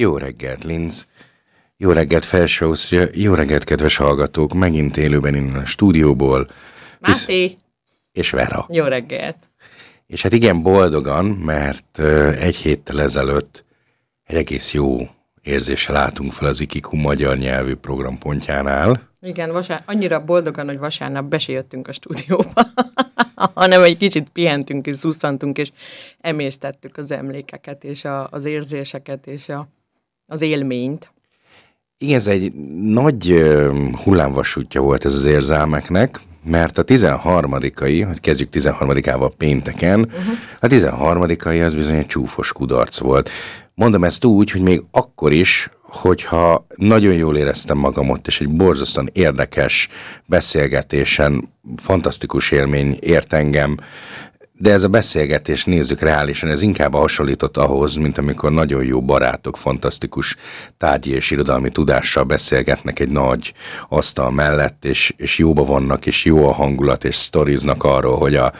Jó reggelt, Linz! Jó reggelt, Felsősz! Jó reggelt, kedves hallgatók! Megint élőben innen a stúdióból. Máté! És Vera. Jó reggelt! És hát igen, boldogan, mert egy héttel ezelőtt egy egész jó érzéssel látunk fel az Ikiku magyar nyelvű programpontjánál. Igen, vasár, annyira boldogan, hogy vasárnap be se jöttünk a stúdióba, hanem egy kicsit pihentünk és szusszantunk, és emésztettük az emlékeket, és a, az érzéseket, és a, az élményt. Igen, ez egy nagy hullámvasútja volt ez az érzelmeknek, mert a 13-ai, hogy kezdjük 13-ával pénteken, uh-huh. a 13-ai az bizony egy csúfos kudarc volt. Mondom ezt úgy, hogy még akkor is, hogyha nagyon jól éreztem magam ott, és egy borzasztóan érdekes beszélgetésen, fantasztikus élmény ért engem, de ez a beszélgetés, nézzük reálisan, ez inkább hasonlított ahhoz, mint amikor nagyon jó barátok, fantasztikus tárgyi és irodalmi tudással beszélgetnek egy nagy asztal mellett, és, és jóba vannak, és jó a hangulat, és sztoriznak arról, hogy a,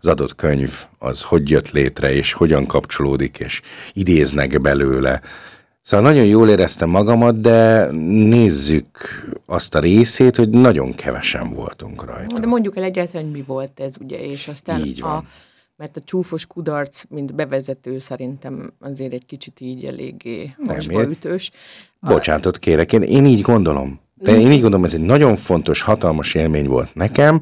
az adott könyv az hogy jött létre, és hogyan kapcsolódik, és idéznek belőle. Szóval nagyon jól éreztem magamat, de nézzük azt a részét, hogy nagyon kevesen voltunk rajta. De mondjuk el egyáltalán, hogy mi volt ez, ugye, és aztán Így van. a mert a csúfos kudarc, mint bevezető szerintem azért egy kicsit így eléggé hasbaütős. Bocsánatot kérek, én, én így gondolom. De én így gondolom, ez egy nagyon fontos, hatalmas élmény volt nekem,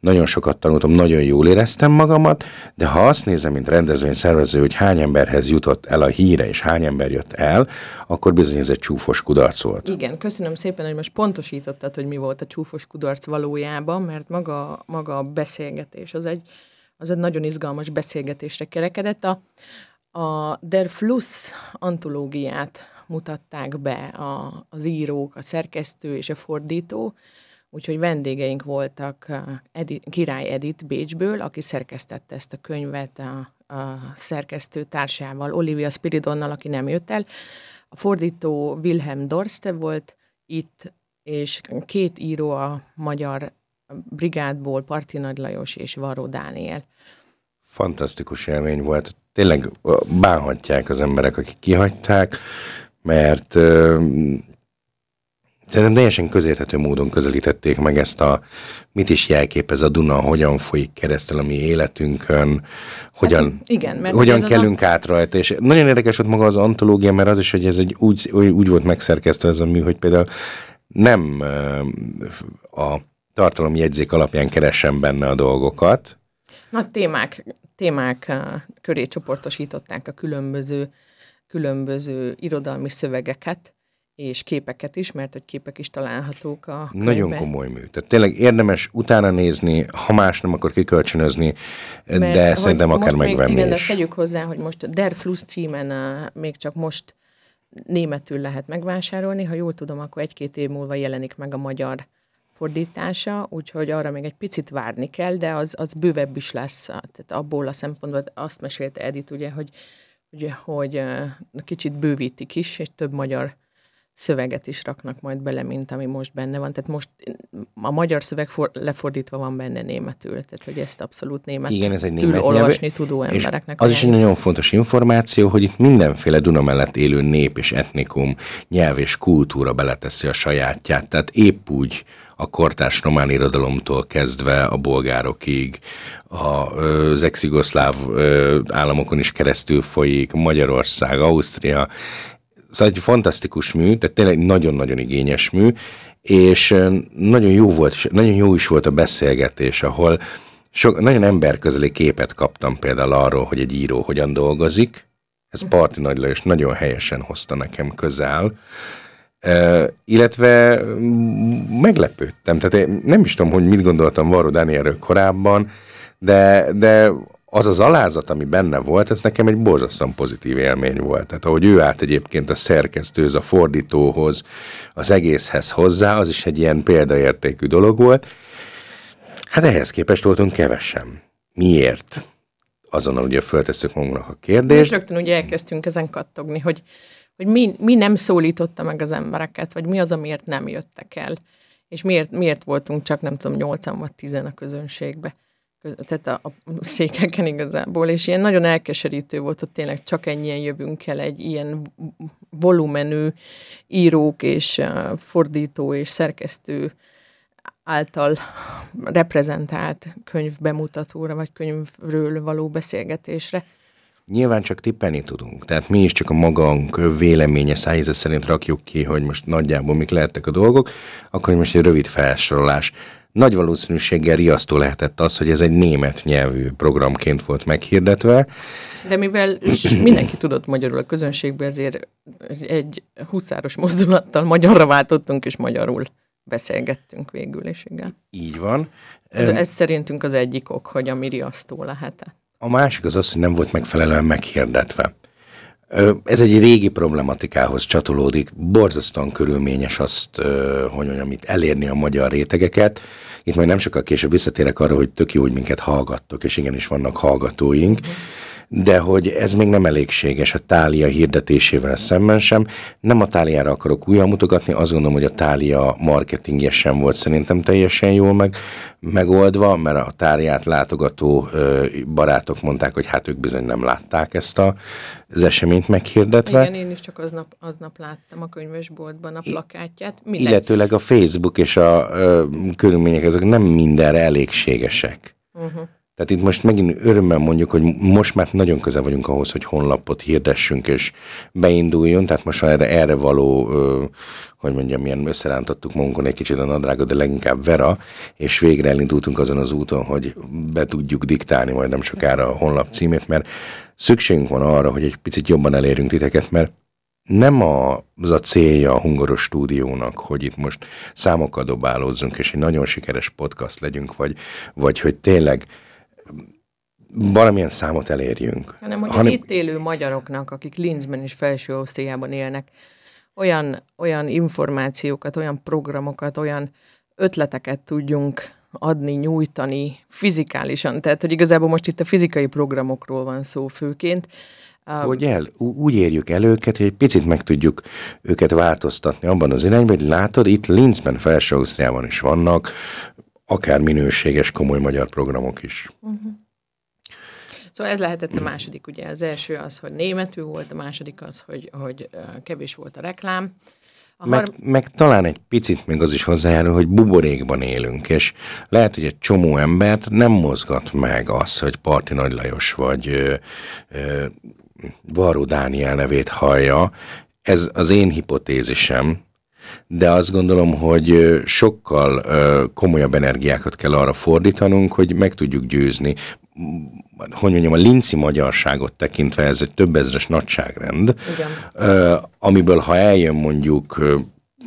nagyon sokat tanultam, nagyon jól éreztem magamat, de ha azt nézem, mint rendezvény szervező, hogy hány emberhez jutott el a híre, és hány ember jött el, akkor bizony ez egy csúfos kudarc volt. Igen, köszönöm szépen, hogy most pontosítottad, hogy mi volt a csúfos kudarc valójában, mert maga, maga a beszélgetés az egy, az egy nagyon izgalmas beszélgetésre kerekedett. A, a Der Fluss antológiát mutatták be a, az írók, a szerkesztő és a fordító, úgyhogy vendégeink voltak Edith, Király Edith Bécsből, aki szerkesztette ezt a könyvet a, a szerkesztő társával, Olivia Spiridonnal, aki nem jött el. A fordító Wilhelm Dorste volt itt, és két író a magyar brigádból, Parti Nagy Lajos és Varó Dániel. Fantasztikus élmény volt. Tényleg bánhatják az emberek, akik kihagyták, mert uh, szerintem teljesen közérthető módon közelítették meg ezt a, mit is jelképez a Duna, hogyan folyik keresztül a mi életünkön, hogyan, hát, igen, mert hogyan kellünk a... át rajta. És nagyon érdekes volt maga az antológia, mert az is, hogy ez egy úgy, úgy volt megszerkesztve ez a mű, hogy például nem a tartalomjegyzék alapján keresem benne a dolgokat. Nagy témák, témák köré csoportosították a különböző különböző irodalmi szövegeket, és képeket is, mert hogy képek is találhatók a könyvben. Nagyon komoly mű. Tehát tényleg érdemes utána nézni, ha más nem, akkor kikölcsönözni, mert de szerintem akár megvenni még, igen, is. de tegyük hozzá, hogy most Der Fluss címen a, még csak most németül lehet megvásárolni, ha jól tudom, akkor egy-két év múlva jelenik meg a magyar fordítása, úgyhogy arra még egy picit várni kell, de az, az bővebb is lesz. Tehát abból a szempontból azt mesélte Edith, ugye, hogy ugye, hogy kicsit bővítik is, és több magyar szöveget is raknak majd bele, mint ami most benne van. Tehát most a magyar szöveg for, lefordítva van benne németül, tehát hogy ezt abszolút németül Igen, ez egy német olvasni tudó embereknek. Az is egy nagyon fontos információ, hogy itt mindenféle Duna mellett élő nép és etnikum, nyelv és kultúra beleteszi a sajátját. Tehát épp úgy a kortárs román irodalomtól kezdve a bolgárokig, a, az ex államokon is keresztül folyik, Magyarország, Ausztria. Szóval egy fantasztikus mű, de tényleg nagyon-nagyon igényes mű, és nagyon jó volt, és nagyon jó is volt a beszélgetés, ahol sok, nagyon emberközeli képet kaptam például arról, hogy egy író hogyan dolgozik. Ez Parti Nagy Lajos nagyon helyesen hozta nekem közel illetve meglepődtem, tehát én nem is tudom, hogy mit gondoltam Varó Dánielről korábban, de, de az az alázat, ami benne volt, ez nekem egy borzasztóan pozitív élmény volt. Tehát ahogy ő állt egyébként a szerkesztőhöz, a fordítóhoz, az egészhez hozzá, az is egy ilyen példaértékű dolog volt. Hát ehhez képest voltunk kevesen. Miért? Azonnal ugye föltesszük magunknak a kérdést. rögtön ugye elkezdtünk ezen kattogni, hogy hogy mi, mi nem szólította meg az embereket, vagy mi az, amiért nem jöttek el, és miért, miért voltunk csak, nem tudom, nyolcan vagy tizen a közönségbe tehát a, a székeken igazából, és ilyen nagyon elkeserítő volt, hogy tényleg csak ennyien jövünk el egy ilyen volumenű írók és fordító és szerkesztő által reprezentált könyv bemutatóra, vagy könyvről való beszélgetésre. Nyilván csak tippelni tudunk, tehát mi is csak a magunk véleménye szájíze szerint rakjuk ki, hogy most nagyjából mik lehettek a dolgok, akkor most egy rövid felsorolás. Nagy valószínűséggel riasztó lehetett az, hogy ez egy német nyelvű programként volt meghirdetve. De mivel mindenki tudott magyarul a közönségben, ezért egy huszáros mozdulattal magyarra váltottunk, és magyarul beszélgettünk végül, és igen. Így van. Ez, ez szerintünk az egyik ok, hogy ami riasztó lehetett. A másik az az, hogy nem volt megfelelően meghirdetve. Ez egy régi problematikához csatolódik, borzasztóan körülményes azt, hogy mondjam, itt elérni a magyar rétegeket. Itt majd nem sokkal később visszatérek arra, hogy tök jó, hogy minket hallgattok, és igenis vannak hallgatóink. Mm de hogy ez még nem elégséges a tália hirdetésével szemben sem. Nem a táliára akarok újra mutogatni, azt gondolom, hogy a tália marketingje sem volt szerintem teljesen jól meg, megoldva, mert a táliát látogató ö, barátok mondták, hogy hát ők bizony nem látták ezt a, az eseményt meghirdetve. Igen, én is csak aznap, aznap láttam a könyvesboltban a plakátját. Minden. Illetőleg a Facebook és a ö, körülmények, ezek nem mindenre elégségesek. Uh-huh. Tehát itt most megint örömmel mondjuk, hogy most már nagyon közel vagyunk ahhoz, hogy honlapot hirdessünk és beinduljon, tehát most már erre, erre való, hogy mondjam, milyen összerántottuk magunkon egy kicsit a nadrágot, de leginkább Vera, és végre elindultunk azon az úton, hogy be tudjuk diktálni majd nem sokára a honlap címét, mert szükségünk van arra, hogy egy picit jobban elérünk titeket, mert nem az a célja a Hungaros stúdiónak, hogy itt most számokkal dobálózzunk, és egy nagyon sikeres podcast legyünk, vagy, vagy hogy tényleg valamilyen számot elérjünk. Hanem, hogy hanem... az itt élő magyaroknak, akik Linzben és felső Ausztriában élnek, olyan, olyan információkat, olyan programokat, olyan ötleteket tudjunk adni, nyújtani fizikálisan. Tehát, hogy igazából most itt a fizikai programokról van szó főként. Hogy el, úgy érjük el őket, hogy egy picit meg tudjuk őket változtatni abban az irányban, hogy látod, itt Linzben, felső Ausztriában is vannak akár minőséges, komoly magyar programok is. Uh-huh. Szóval ez lehetett a második, ugye az első az, hogy németül volt, a második az, hogy, hogy kevés volt a reklám. A meg, har... meg talán egy picit még az is hozzájárul, hogy buborékban élünk, és lehet, hogy egy csomó embert nem mozgat meg az, hogy Parti Nagy Lajos vagy ö, ö, Varó Dániel nevét hallja. Ez az én hipotézisem, de azt gondolom, hogy sokkal komolyabb energiákat kell arra fordítanunk, hogy meg tudjuk győzni. Hogy mondjam, a linci magyarságot tekintve ez egy több ezres nagyságrend, Igen. amiből ha eljön mondjuk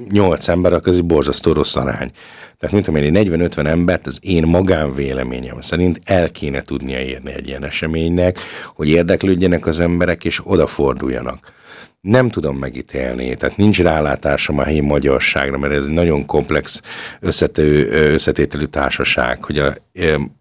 nyolc ember, akkor ez egy borzasztó rossz arány. Tehát, mint amilyen 40-50 embert az én magánvéleményem szerint el kéne tudnia érni egy ilyen eseménynek, hogy érdeklődjenek az emberek, és odaforduljanak nem tudom megítélni, tehát nincs rálátásom a helyi magyarságra, mert ez egy nagyon komplex összető, összetételű társaság, hogy a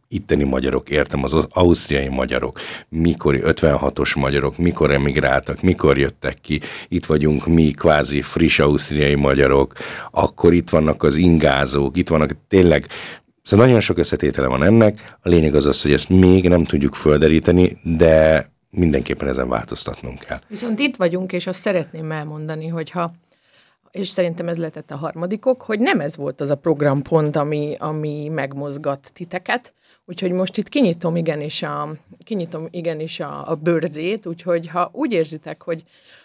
itteni magyarok, értem, az ausztriai magyarok, mikor 56-os magyarok, mikor emigráltak, mikor jöttek ki, itt vagyunk mi, kvázi friss ausztriai magyarok, akkor itt vannak az ingázók, itt vannak tényleg Szóval nagyon sok összetétele van ennek, a lényeg az az, hogy ezt még nem tudjuk földeríteni, de mindenképpen ezen változtatnunk kell. Viszont itt vagyunk, és azt szeretném elmondani, hogyha és szerintem ez lehetett a harmadikok, hogy nem ez volt az a programpont, ami, ami megmozgat titeket, úgyhogy most itt kinyitom igenis a, kinyitom igenis a, a bőrzét, úgyhogy ha úgy érzitek, hogy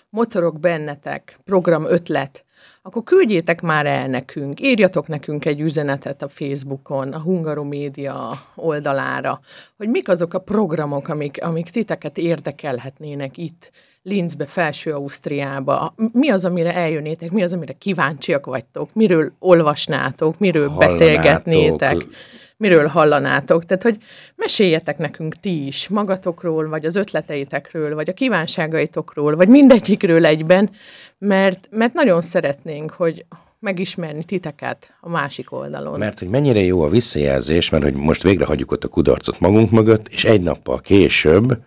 mocorog bennetek program ötlet, akkor küldjétek már el nekünk, írjatok nekünk egy üzenetet a Facebookon, a Hungaromédia oldalára, hogy mik azok a programok, amik, amik titeket érdekelhetnének itt, Linzbe, Felső Ausztriába. Mi az, amire eljönnétek, mi az, amire kíváncsiak vagytok, miről olvasnátok, miről Hallanátok. beszélgetnétek miről hallanátok. Tehát, hogy meséljetek nekünk ti is magatokról, vagy az ötleteitekről, vagy a kívánságaitokról, vagy mindegyikről egyben, mert, mert nagyon szeretnénk, hogy megismerni titeket a másik oldalon. Mert hogy mennyire jó a visszajelzés, mert hogy most végre hagyjuk ott a kudarcot magunk mögött, és egy nappal később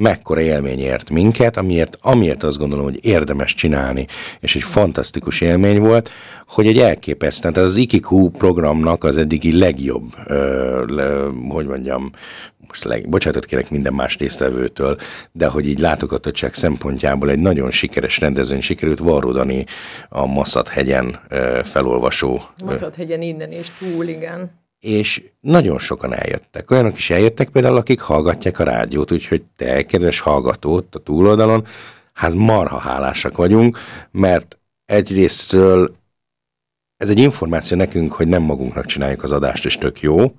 mekkora élmény ért minket, amiért, amiért azt gondolom, hogy érdemes csinálni, és egy fantasztikus élmény volt, hogy egy elképesztően, tehát az Ikiku programnak az eddigi legjobb, ö, le, hogy mondjam, most leg, bocsánatot kérek minden más résztvevőtől, de hogy így látogatottság szempontjából egy nagyon sikeres rendezvény sikerült Varrodani a Maszat hegyen felolvasó. Maszat hegyen innen és túl, igen és nagyon sokan eljöttek. Olyanok is eljöttek például, akik hallgatják a rádiót, úgyhogy te, kedves hallgatót a túloldalon, hát marha hálásak vagyunk, mert egyrésztről ez egy információ nekünk, hogy nem magunknak csináljuk az adást, és tök jó.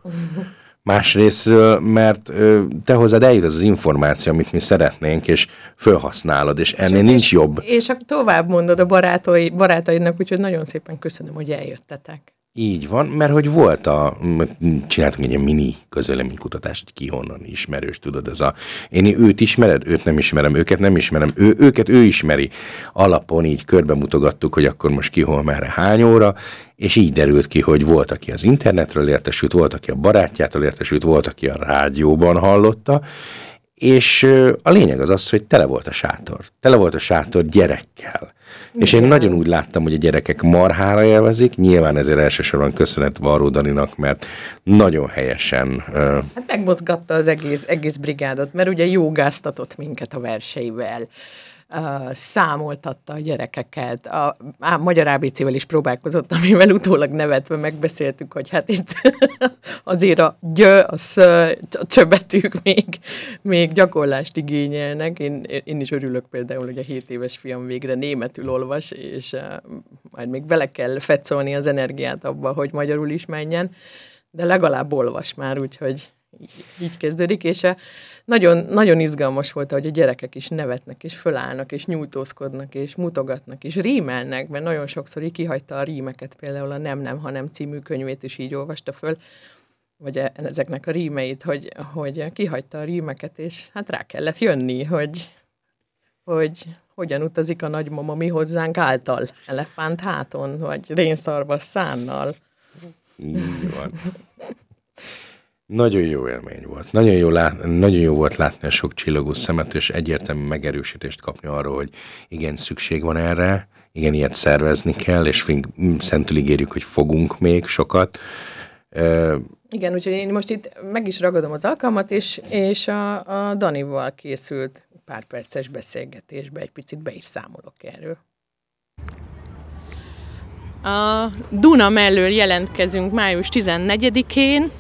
Másrésztről, mert te hozzád eljut az, az információ, amit mi szeretnénk, és felhasználod, és ennél és, nincs jobb. És tovább mondod a barátai, barátaidnak, úgyhogy nagyon szépen köszönöm, hogy eljöttetek. Így van, mert hogy volt a, csináltunk egy ilyen mini közöleménykutatást, hogy ki honnan ismerős, tudod, ez a, én őt ismered, őt nem ismerem, őket nem ismerem, ő, őket ő ismeri. Alapon így körbe mutogattuk, hogy akkor most ki hol merre hány óra, és így derült ki, hogy volt, aki az internetről értesült, volt, aki a barátjától értesült, volt, aki a rádióban hallotta, és a lényeg az az, hogy tele volt a sátor. Tele volt a sátor gyerekkel. Igen. És én nagyon úgy láttam, hogy a gyerekek marhára élvezik, nyilván ezért elsősorban köszönet Varó Daninak, mert nagyon helyesen... Hát megmozgatta az egész, egész brigádot, mert ugye jogáztatott minket a verseivel uh, számoltatta a gyerekeket. A, a magyar ABC-vel is próbálkozott, amivel utólag nevetve megbeszéltük, hogy hát itt azért a gyö, a sz, a csöbetűk még, még gyakorlást igényelnek. Én, én is örülök például, hogy a 7 éves fiam végre németül olvas, és uh, majd még bele kell fetszolni az energiát abba, hogy magyarul is menjen, de legalább olvas már, úgyhogy így kezdődik, és nagyon, nagyon izgalmas volt, hogy a gyerekek is nevetnek, és fölállnak, és nyújtózkodnak, és mutogatnak, és rímelnek, mert nagyon sokszor így kihagyta a rímeket, például a Nem, Nem, hanem című könyvét is így olvasta föl, vagy e, ezeknek a rímeit, hogy, hogy kihagyta a rímeket, és hát rá kellett jönni, hogy, hogy hogyan utazik a nagymama mi hozzánk által, elefánt háton, vagy rénszarvas szánnal. Így van. Nagyon jó élmény volt. Nagyon jó, lát, nagyon jó volt látni a sok csillogó szemet, és egyértelmű megerősítést kapni arról, hogy igen, szükség van erre, igen, ilyet szervezni kell, és szentül ígérjük, hogy fogunk még sokat. Igen, úgyhogy én most itt meg is ragadom az alkalmat, és, és a, a Danival készült pár perces beszélgetésbe egy picit be is számolok erről. A Duna mellől jelentkezünk május 14-én,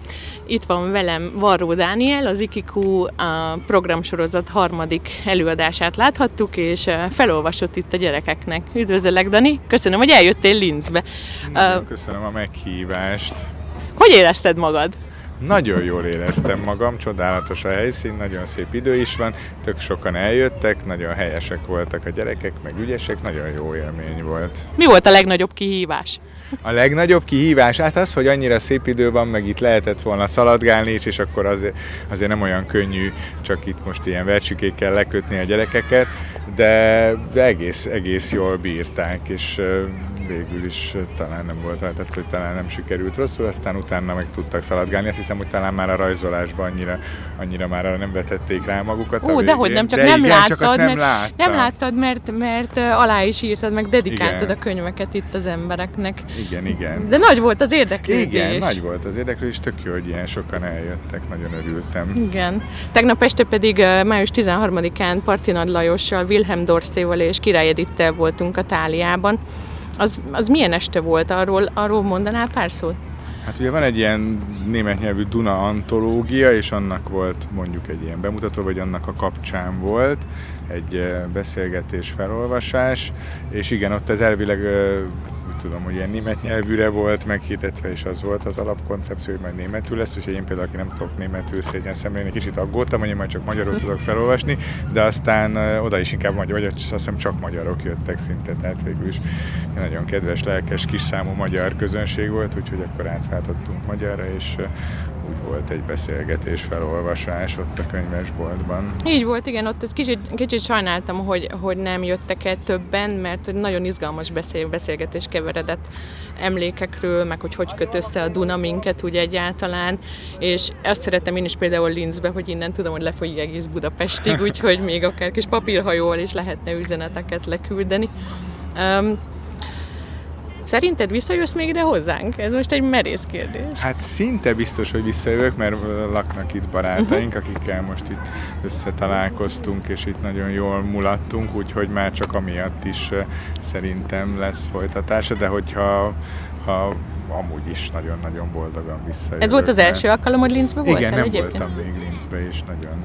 itt van velem Varró Dániel, az Ikiku a programsorozat harmadik előadását láthattuk, és felolvasott itt a gyerekeknek. Üdvözöllek, Dani! Köszönöm, hogy eljöttél Linzbe. Nagyon köszönöm a meghívást. Hogy érezted magad? Nagyon jól éreztem magam, csodálatos a helyszín, nagyon szép idő is van, tök sokan eljöttek, nagyon helyesek voltak a gyerekek, meg ügyesek, nagyon jó élmény volt. Mi volt a legnagyobb kihívás? A legnagyobb kihívás, hát az, hogy annyira szép idő van, meg itt lehetett volna szaladgálni is, és akkor azért, azért nem olyan könnyű csak itt most ilyen versikékkel lekötni a gyerekeket, de, de egész, egész jól bírták, és végül is talán nem volt, tehát hogy talán nem sikerült rosszul, aztán utána meg tudtak szaladgálni. Azt hiszem, hogy talán már a rajzolásban annyira, annyira már nem vetették rá magukat. Ó, de hogy nem, csak de nem igen, láttad, csak nem, mert, nem láttad, mert, mert alá is írtad, meg dedikáltad igen. a könyveket itt az embereknek. Igen, igen. De nagy volt az érdeklődés. Igen, nagy volt az érdeklődés, tök jó, hogy ilyen sokan eljöttek, nagyon örültem. Igen. Tegnap este pedig május 13-án Parti Nagy Lajossal, Wilhelm Dorstéval és Király Edittel voltunk a Táliában. Az, az milyen este volt? Arról, arról mondanál pár szót? Hát ugye van egy ilyen német nyelvű Duna antológia, és annak volt mondjuk egy ilyen bemutató, vagy annak a kapcsán volt egy beszélgetés, felolvasás, és igen, ott ez elvileg tudom, hogy ilyen német nyelvűre volt meghirdetve, és az volt az alapkoncepció, hogy majd németül lesz, úgyhogy én például, aki nem tudok németül szégyen szemlélni, egy kicsit aggódtam, hogy én majd csak magyarul tudok felolvasni, de aztán oda is inkább magyar, vagy azt hiszem csak magyarok jöttek szinte, tehát végül is nagyon kedves, lelkes, kis számú magyar közönség volt, úgyhogy akkor átváltottunk magyarra, és volt egy beszélgetés, felolvasás ott a könyvesboltban. Így volt, igen, ott egy kicsit, kicsit sajnáltam, hogy, hogy nem jöttek el többen, mert nagyon izgalmas beszél, beszélgetés keveredett emlékekről, meg hogy hogy köt össze a Duna minket úgy egyáltalán, és azt szeretem én is például Linzbe, hogy innen tudom, hogy lefolyik egész Budapestig, úgyhogy még akár kis papírhajóval is lehetne üzeneteket leküldeni. Um, Szerinted visszajössz még ide hozzánk? Ez most egy merész kérdés. Hát szinte biztos, hogy visszajövök, mert laknak itt barátaink, uh-huh. akikkel most itt összetalálkoztunk, és itt nagyon jól mulattunk, úgyhogy már csak amiatt is szerintem lesz folytatása, de hogyha ha amúgy is nagyon-nagyon boldogan visszajövök. Ez volt az első alkalom, hogy Linzbe voltál Igen, nem egyébként? voltam még Linzbe, és nagyon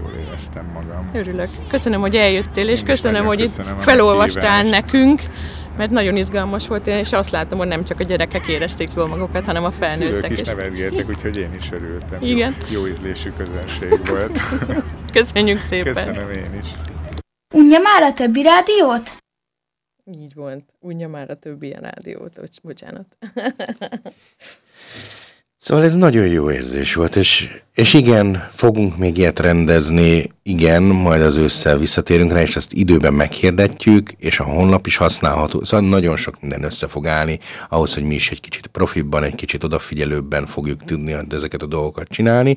jól éreztem magam. Örülök. Köszönöm, hogy eljöttél, és köszönöm, hogy köszönöm itt felolvastál nekünk mert nagyon izgalmas volt, és azt látom, hogy nem csak a gyerekek érezték jól magukat, hanem a felnőttek Szülők is. nevetgéltek, úgyhogy én is örültem. Igen. Jó, jó ízlésű közönség volt. Köszönjük szépen. Köszönöm én is. Unja már a többi rádiót? Így volt. Unja már a többi ilyen rádiót. Bocsánat. Szóval ez nagyon jó érzés volt, és, és igen, fogunk még ilyet rendezni, igen, majd az ősszel visszatérünk rá, és ezt időben meghirdetjük, és a honlap is használható. Szóval nagyon sok minden össze fog állni, ahhoz, hogy mi is egy kicsit profibban, egy kicsit odafigyelőbben fogjuk tudni ezeket a dolgokat csinálni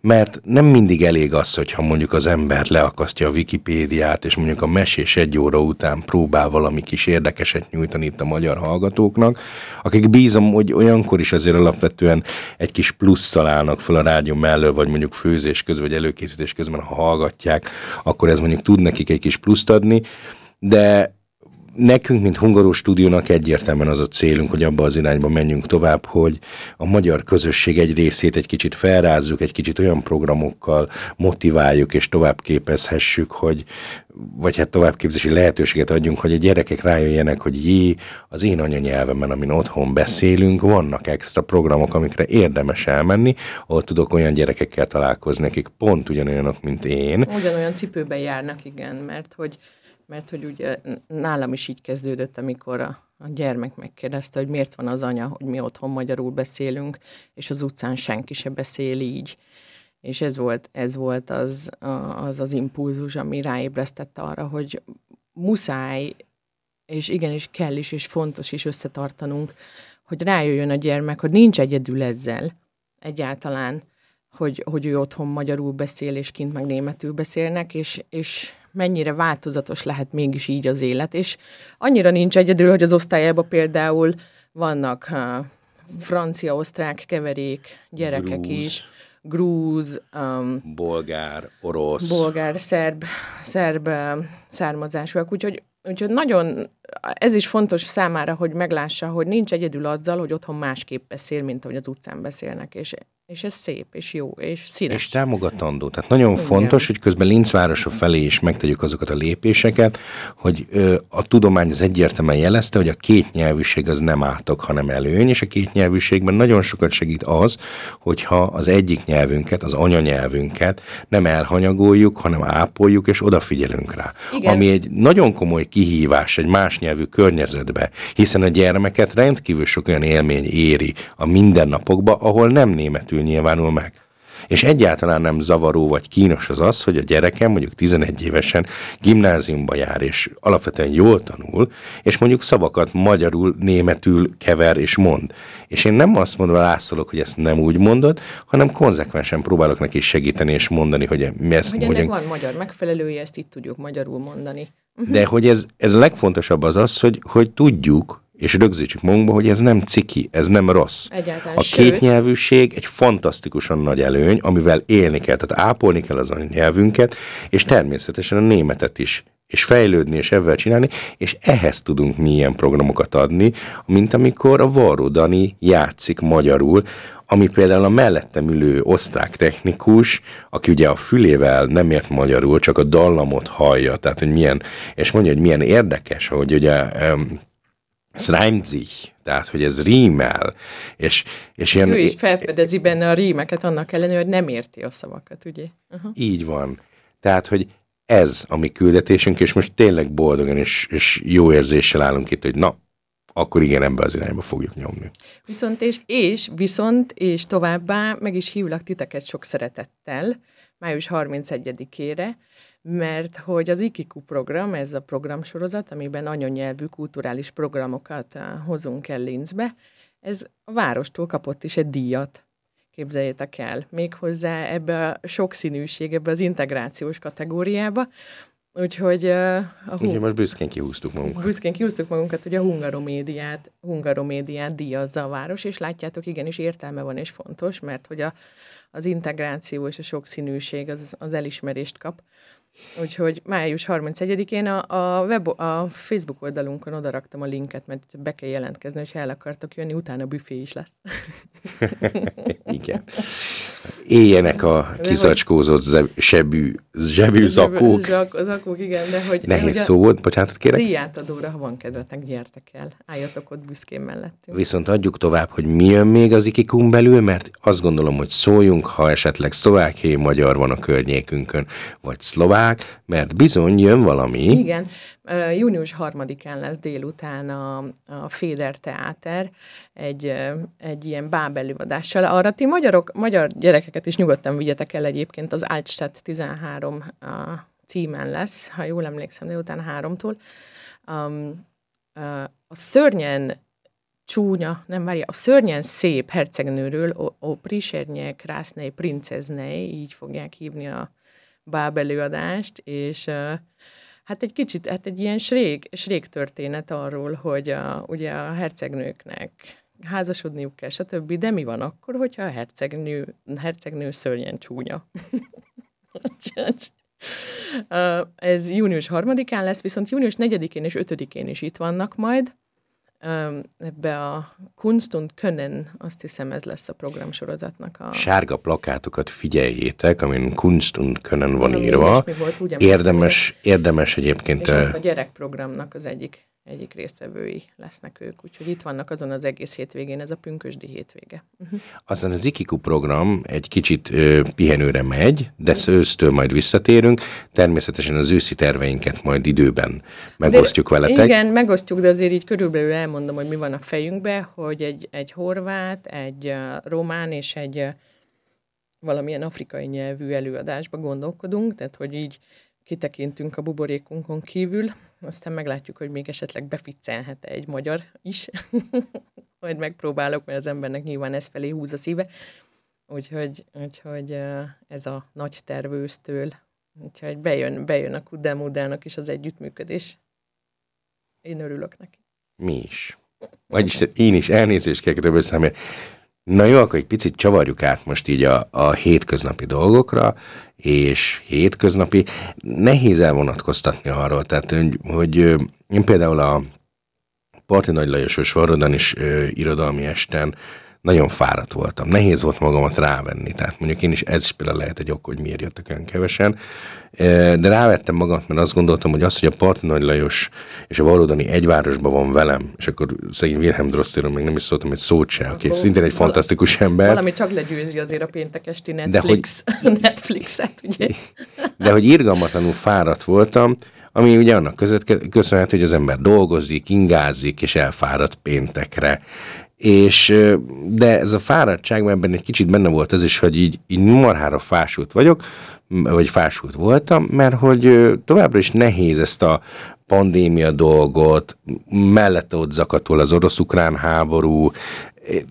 mert nem mindig elég az, hogyha mondjuk az ember leakasztja a Wikipédiát, és mondjuk a mesés egy óra után próbál valami kis érdekeset nyújtani itt a magyar hallgatóknak, akik bízom, hogy olyankor is azért alapvetően egy kis plusz találnak fel a rádió mellől, vagy mondjuk főzés közben, vagy előkészítés közben, ha hallgatják, akkor ez mondjuk tud nekik egy kis pluszt adni, de nekünk, mint Hungaró stúdiónak egyértelműen az a célunk, hogy abba az irányba menjünk tovább, hogy a magyar közösség egy részét egy kicsit felrázzuk, egy kicsit olyan programokkal motiváljuk és tovább képezhessük, hogy vagy hát továbbképzési lehetőséget adjunk, hogy a gyerekek rájöjjenek, hogy jé, az én anyanyelvemen, amin otthon beszélünk, vannak extra programok, amikre érdemes elmenni, ahol tudok olyan gyerekekkel találkozni, akik pont ugyanolyanok, mint én. Ugyanolyan cipőben járnak, igen, mert hogy mert hogy ugye nálam is így kezdődött, amikor a, a gyermek megkérdezte, hogy miért van az anya, hogy mi otthon magyarul beszélünk, és az utcán senki se beszél így. És ez volt, ez volt az, az az impulzus, ami ráébresztette arra, hogy muszáj, és igenis kell is, és fontos is összetartanunk, hogy rájöjjön a gyermek, hogy nincs egyedül ezzel egyáltalán, hogy, hogy ő otthon magyarul beszél, és kint meg németül beszélnek, és, és mennyire változatos lehet mégis így az élet, és annyira nincs egyedül, hogy az osztályában például vannak uh, francia-osztrák keverék gyerekek grúz. is, grúz, um, bolgár, orosz, bolgár, szerb, szerb uh, származásúak, úgyhogy Úgyhogy nagyon, ez is fontos számára, hogy meglássa, hogy nincs egyedül azzal, hogy otthon másképp beszél, mint ahogy az utcán beszélnek, és és ez szép, és jó, és színes. És támogatandó. Tehát nagyon Igen. fontos, hogy közben Linz városa felé is megtegyük azokat a lépéseket, hogy ö, a tudomány az egyértelműen jelezte, hogy a két nyelvűség az nem átok, hanem előny, és a két nyelvűségben nagyon sokat segít az, hogyha az egyik nyelvünket, az anyanyelvünket nem elhanyagoljuk, hanem ápoljuk, és odafigyelünk rá. Igen. Ami egy nagyon komoly kihívás egy más nyelvű környezetbe, hiszen a gyermeket rendkívül sok olyan élmény éri a mindennapokba, ahol nem németül nyilvánul meg. És egyáltalán nem zavaró vagy kínos az az, hogy a gyerekem mondjuk 11 évesen gimnáziumba jár, és alapvetően jól tanul, és mondjuk szavakat magyarul, németül kever és mond. És én nem azt mondom, rászolok, hogy ezt nem úgy mondod, hanem konzekvensen próbálok neki segíteni és mondani, hogy mi ezt... Hogy ennek van magyar megfelelője, ezt itt tudjuk magyarul mondani. De hogy ez, ez a legfontosabb az az, hogy, hogy tudjuk, és rögzítsük magunkba, hogy ez nem ciki, ez nem rossz. Egyáltalán. A kétnyelvűség egy fantasztikusan nagy előny, amivel élni kell, tehát ápolni kell az anyanyelvünket, és természetesen a németet is és fejlődni, és ebben csinálni, és ehhez tudunk mi ilyen programokat adni, mint amikor a Varró Dani játszik magyarul, ami például a mellettem ülő osztrák technikus, aki ugye a fülével nem ért magyarul, csak a dallamot hallja, tehát hogy milyen, és mondja, hogy milyen érdekes, hogy ugye um, reimt sich, tehát hogy ez rímel, és, és ilyen... Ő is felfedezi benne a rímeket annak ellenére, hogy nem érti a szavakat, ugye? Uh-huh. Így van. Tehát, hogy ez a mi küldetésünk, és most tényleg boldogan és, és jó érzéssel állunk itt, hogy na, akkor igen, ebbe az irányba fogjuk nyomni. Viszont és, és viszont és továbbá meg is hívlak titeket sok szeretettel május 31-ére, mert hogy az IKIKU program, ez a programsorozat, amiben anyanyelvű kulturális programokat uh, hozunk el Linzbe, ez a várostól kapott is egy díjat. Képzeljétek el, méghozzá ebbe a sokszínűség, ebbe az integrációs kategóriába, Úgyhogy uh, a hung... most büszkén kihúztuk magunkat. Büszkén kihúztuk magunkat, hogy a hungaromédiát, hungaromédiát díjazza a város, és látjátok, igenis értelme van és fontos, mert hogy a, az integráció és a sokszínűség az, az elismerést kap. Úgyhogy május 31-én a, a, web, a Facebook oldalunkon odaraktam a linket, mert be kell jelentkezni, hogy el akartok jönni, utána büfé is lesz. Igen. Éljenek a kizacskózott zsebű, zsebű zakók. Zsak, zakók, igen, de hogy... Nehéz szó volt, bocsánatot kérek. Díjátadóra, ha van kedvetek, gyertek el. Álljatok ott büszkén mellettünk. Viszont adjuk tovább, hogy mi jön még az ikikun belül, mert azt gondolom, hogy szóljunk, ha esetleg szlovákiai magyar van a környékünkön, vagy szlovák, mert bizony jön valami. Igen, Június harmadikán lesz délután a, a Féder Teáter egy, egy ilyen bábelőadással. Arra ti magyarok, magyar gyerekeket is nyugodtan vigyetek el egyébként, az Altstadt 13 a címen lesz, ha jól emlékszem, délután háromtól. Um, a szörnyen csúnya, nem várja, a szörnyen szép hercegnőről, o, o Prisernye Krásznei Princeznei, így fogják hívni a bábelőadást, és uh, Hát egy kicsit, hát egy ilyen srég, srég történet arról, hogy a, ugye a hercegnőknek házasodniuk kell, stb. De mi van akkor, hogyha a hercegnő, hercegnő szörnyen csúnya? Ez június harmadikán lesz, viszont június 4-én és 5-én is itt vannak majd ebbe a Kunst und Können, azt hiszem ez lesz a programsorozatnak a... Sárga plakátokat figyeljétek, amin Kunst und Können van írva. Volt, érdemes, érdemes egyébként... És a gyerekprogramnak az egyik egyik résztvevői lesznek ők, úgyhogy itt vannak azon az egész hétvégén, ez a pünkösdi hétvége. Uh-huh. Aztán az Ikiku program egy kicsit ö, pihenőre megy, de ősztől majd visszatérünk. Természetesen az őszi terveinket majd időben megosztjuk azért, veletek. Igen, megosztjuk, de azért így körülbelül elmondom, hogy mi van a fejünkbe, hogy egy, egy horvát, egy román és egy valamilyen afrikai nyelvű előadásba gondolkodunk, tehát hogy így kitekintünk a buborékunkon kívül, aztán meglátjuk, hogy még esetleg beficcelhet egy magyar is. Majd megpróbálok, mert az embernek nyilván ez felé húz a szíve. Úgyhogy, úgyhogy ez a nagy tervőztől. Úgyhogy bejön, bejön a Kudemudának is az együttműködés. Én örülök neki. Mi is. Vagyis én is elnézést kell számít. Na jó, akkor egy picit csavarjuk át most így a, a hétköznapi dolgokra, és hétköznapi, nehéz elvonatkoztatni arról, tehát hogy, hogy én például a Parti Nagy Lajosos Varodan is ö, irodalmi esten nagyon fáradt voltam. Nehéz volt magamat rávenni. Tehát mondjuk én is, ez is például lehet egy ok, hogy miért jöttek olyan kevesen. De rávettem magamat, mert azt gondoltam, hogy az, hogy a Parti Nagy Lajos és a Valódani egy városban van velem, és akkor szegény Wilhelm Drosztéről még nem is szóltam egy szót se, aki szintén egy fantasztikus ember. Valami csak legyőzi azért a péntek esti Netflix, de hogy, Netflixet, ugye? De hogy irgalmatlanul fáradt voltam, ami ugye annak között köszönhető, hogy az ember dolgozik, ingázik, és elfáradt péntekre. És, de ez a fáradtság, ebben egy kicsit benne volt az is, hogy így, így marhára fásult vagyok, vagy fásult voltam, mert hogy továbbra is nehéz ezt a pandémia dolgot, mellette ott zakatol az orosz-ukrán háború,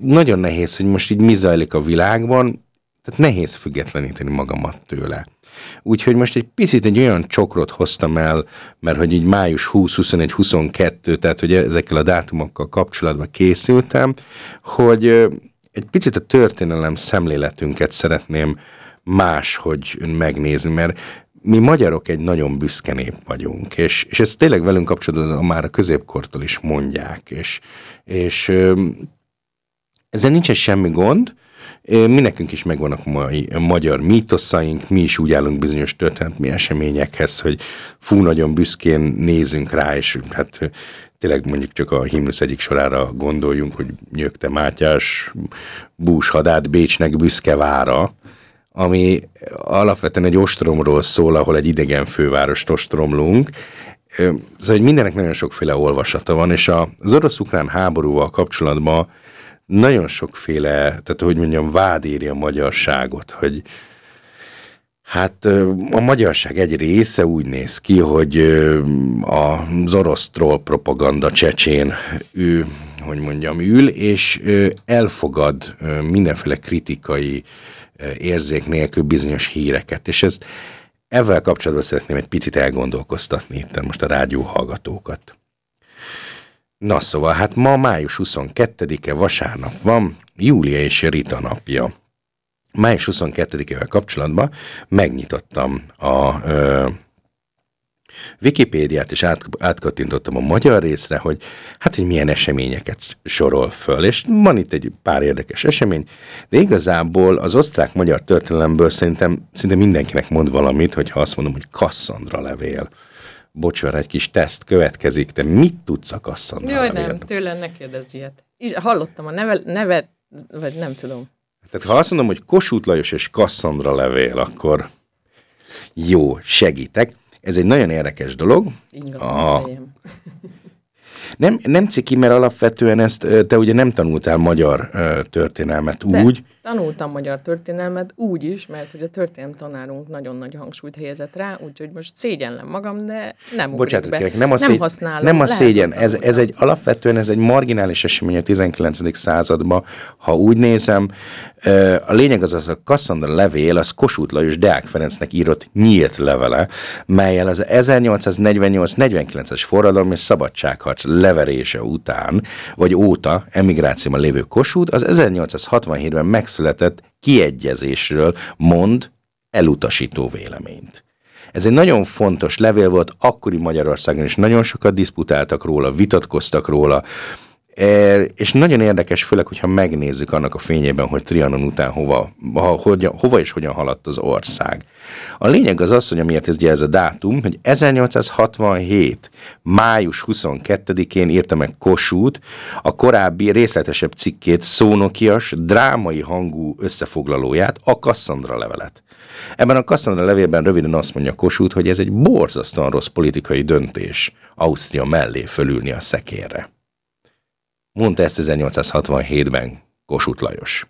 nagyon nehéz, hogy most így mi zajlik a világban, tehát nehéz függetleníteni magamat tőle. Úgyhogy most egy picit egy olyan csokrot hoztam el, mert hogy így május 20, 21, 22, tehát hogy ezekkel a dátumokkal kapcsolatban készültem, hogy egy picit a történelem szemléletünket szeretném máshogy megnézni, mert mi magyarok egy nagyon büszke nép vagyunk, és, és ezt tényleg velünk kapcsolatban már a középkortól is mondják, és, és ezzel nincsen semmi gond, mi nekünk is megvannak mai magyar mítoszaink, mi is úgy állunk bizonyos történetmi eseményekhez, hogy fú, nagyon büszkén nézünk rá, és hát tényleg mondjuk csak a himnusz egyik sorára gondoljunk, hogy Nyögte Mátyás bús hadát Bécsnek büszke vára, ami alapvetően egy ostromról szól, ahol egy idegen fővárost ostromlunk, Szóval, hogy mindenek nagyon sokféle olvasata van, és az orosz-ukrán háborúval kapcsolatban nagyon sokféle, tehát hogy mondjam, vád éri a magyarságot, hogy Hát a magyarság egy része úgy néz ki, hogy az orosz troll propaganda csecsén ő, hogy mondjam, ül, és elfogad mindenféle kritikai érzék nélkül bizonyos híreket, és ezt ezzel kapcsolatban szeretném egy picit elgondolkoztatni itt most a rádió hallgatókat. Na szóval, hát ma május 22-e vasárnap van, Júlia és Rita napja. Május 22-ével kapcsolatban megnyitottam a ö, Wikipédiát, és át, átkattintottam a magyar részre, hogy hát, hogy milyen eseményeket sorol föl, és van itt egy pár érdekes esemény, de igazából az osztrák-magyar történelemből szerintem szinte mindenkinek mond valamit, hogyha azt mondom, hogy Kasszandra levél. Bocsár, egy kis teszt következik, te mit tudsz a Kasszandra Jaj, nem, tőle ne kérdezz ilyet. És hallottam a neve, nevet, vagy nem tudom. Tehát ha azt mondom, hogy Kossuth Lajos és Kasszandra levél, akkor jó, segítek. Ez egy nagyon érdekes dolog. a... Nem, nem ciki, mert alapvetően ezt te ugye nem tanultál magyar történelmet De. úgy, Tanultam magyar történelmet úgy is, mert hogy a történelem tanárunk nagyon nagy hangsúlyt helyezett rá, úgyhogy most szégyenlem magam, de nem Bocsánat, kérek, nem a, szégy... nem használom. Nem a szégyen, ez, ez egy alapvetően ez egy marginális esemény a 19. században, ha úgy nézem. A lényeg az az, a Kassandra levél, az Kossuth Lajos Deák Ferencnek írott nyílt levele, melyel az 1848-49-es forradalom és szabadságharc leverése után, vagy óta emigrációban lévő Kossuth az 1867-ben meg megszületett kiegyezésről mond elutasító véleményt. Ez egy nagyon fontos levél volt, akkori Magyarországon is nagyon sokat diszputáltak róla, vitatkoztak róla, és nagyon érdekes, főleg, hogyha megnézzük annak a fényében, hogy Trianon után hova, hova, hova és hogyan haladt az ország. A lényeg az az, hogy amiért ez, ugye ez a dátum, hogy 1867. május 22-én írta meg Kossuth a korábbi részletesebb cikkét, szónokias, drámai hangú összefoglalóját, a Kasszandra levelet. Ebben a Kasszandra levélben röviden azt mondja Kossuth, hogy ez egy borzasztóan rossz politikai döntés Ausztria mellé fölülni a szekérre. Mondta ezt 1867-ben Kossuth Lajos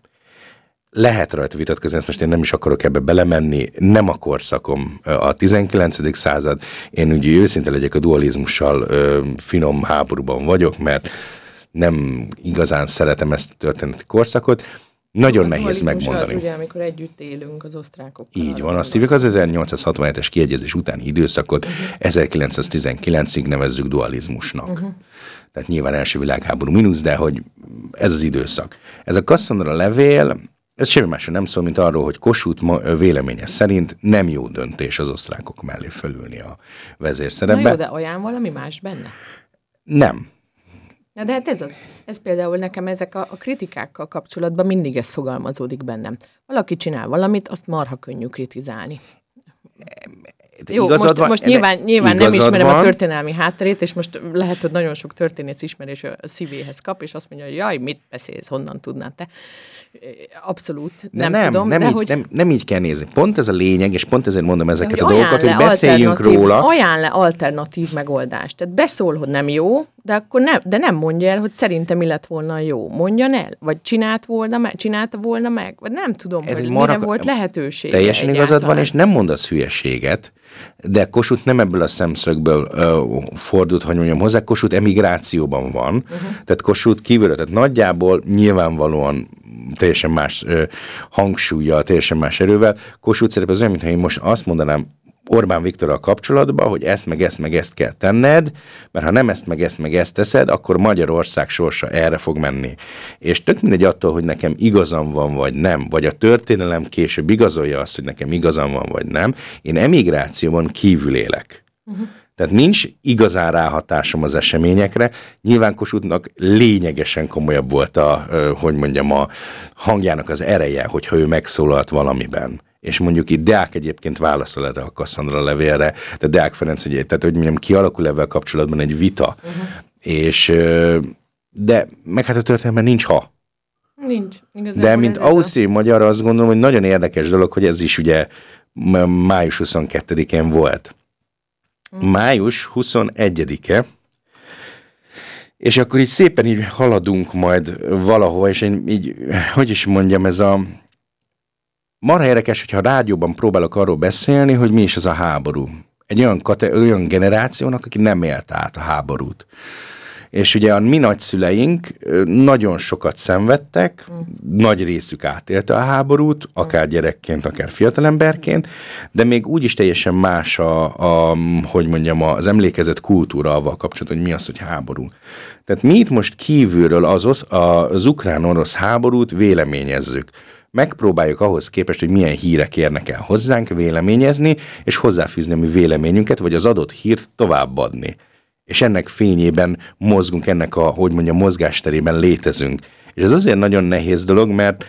lehet rajta vitatkozni, ezt most én nem is akarok ebbe belemenni, nem a korszakom a 19. század, én ugye őszinte legyek a dualizmussal finom háborúban vagyok, mert nem igazán szeretem ezt a történeti korszakot, nagyon a nehéz megmondani. Az ugye, amikor együtt élünk az osztrákokkal. Így van, azt hívjuk az 1867-es kiegyezés utáni időszakot, uh-huh. 1919-ig nevezzük dualizmusnak. Uh-huh. Tehát nyilván első világháború mínusz, de hogy ez az időszak. Ez a Cassandra levél, ez semmi másra nem szól, mint arról, hogy Kossuth véleménye szerint nem jó döntés az osztrákok mellé fölülni a vezérszerepbe. Na jó, de ajánl valami más benne? Nem. Na de hát ez az. Ez például nekem ezek a, a kritikákkal kapcsolatban mindig ez fogalmazódik bennem. Valaki csinál valamit, azt marha könnyű kritizálni. Jó, most, van, most nyilván, nyilván nem ismerem van. a történelmi hátterét, és most lehet, hogy nagyon sok történész ismerés a szívéhez kap, és azt mondja, hogy jaj, mit beszélsz, honnan tudnád te. Abszolút, nem, nem tudom. Nem, de így, hogy... nem, nem így kell nézni. Pont ez a lényeg, és pont ezért mondom ezeket a dolgokat, hogy beszéljünk róla. Ajánl le alternatív megoldást. Tehát beszól, hogy nem jó, de akkor nem, de nem mondja el, hogy szerintem mi lett volna jó. Mondja el, vagy csinált volna meg, csinálta volna meg, vagy nem tudom, ez hogy mire volt lehetőség. Teljesen igazad van, és nem mondasz hülyeséget, de Kossuth nem ebből a szemszögből ö, fordult, hogy mondjam hozzá, Kossuth emigrációban van, uh-huh. tehát Kossuth kívülről, tehát nagyjából nyilvánvalóan teljesen más ö, hangsúlyjal, teljesen más erővel. Kossuth szerep az olyan, mintha én most azt mondanám Orbán Viktorral kapcsolatban, hogy ezt meg ezt meg ezt kell tenned, mert ha nem ezt meg ezt meg ezt teszed, akkor Magyarország sorsa erre fog menni. És tök mindegy attól, hogy nekem igazam van vagy nem, vagy a történelem később igazolja azt, hogy nekem igazam van vagy nem, én emigrációban kívül élek. Uh-huh. Tehát nincs igazán ráhatásom az eseményekre. Nyilván Kossuthnak lényegesen komolyabb volt a, hogy mondjam, a hangjának az ereje, hogyha ő megszólalt valamiben és mondjuk itt Deák egyébként válaszol erre a Kasszandra levélre, de Deák Ferenc egy, tehát hogy mondjam, kialakul ebben kapcsolatban egy vita, uh-huh. és de meg hát a történetben nincs ha. Nincs. Igazából de mint ausztri magyar azt gondolom, hogy nagyon érdekes dolog, hogy ez is ugye május 22-én volt. május 21-e, és akkor így szépen így haladunk majd valahova, és én így, hogy is mondjam, ez a marha érdekes, hogyha a rádióban próbálok arról beszélni, hogy mi is az a háború. Egy olyan, kate- olyan generációnak, aki nem élt át a háborút. És ugye a mi nagyszüleink nagyon sokat szenvedtek, mm. nagy részük átélte a háborút, akár gyerekként, akár fiatalemberként, de még úgy is teljesen más a, a hogy mondjam, az emlékezett kultúra avval kapcsolatban, hogy mi az, hogy háború. Tehát mi itt most kívülről az, az ukrán-orosz háborút véleményezzük megpróbáljuk ahhoz képest, hogy milyen hírek érnek el hozzánk, véleményezni, és hozzáfűzni a mi véleményünket, vagy az adott hírt továbbadni és ennek fényében mozgunk, ennek a, hogy mondjam, mozgásterében létezünk. És ez azért nagyon nehéz dolog, mert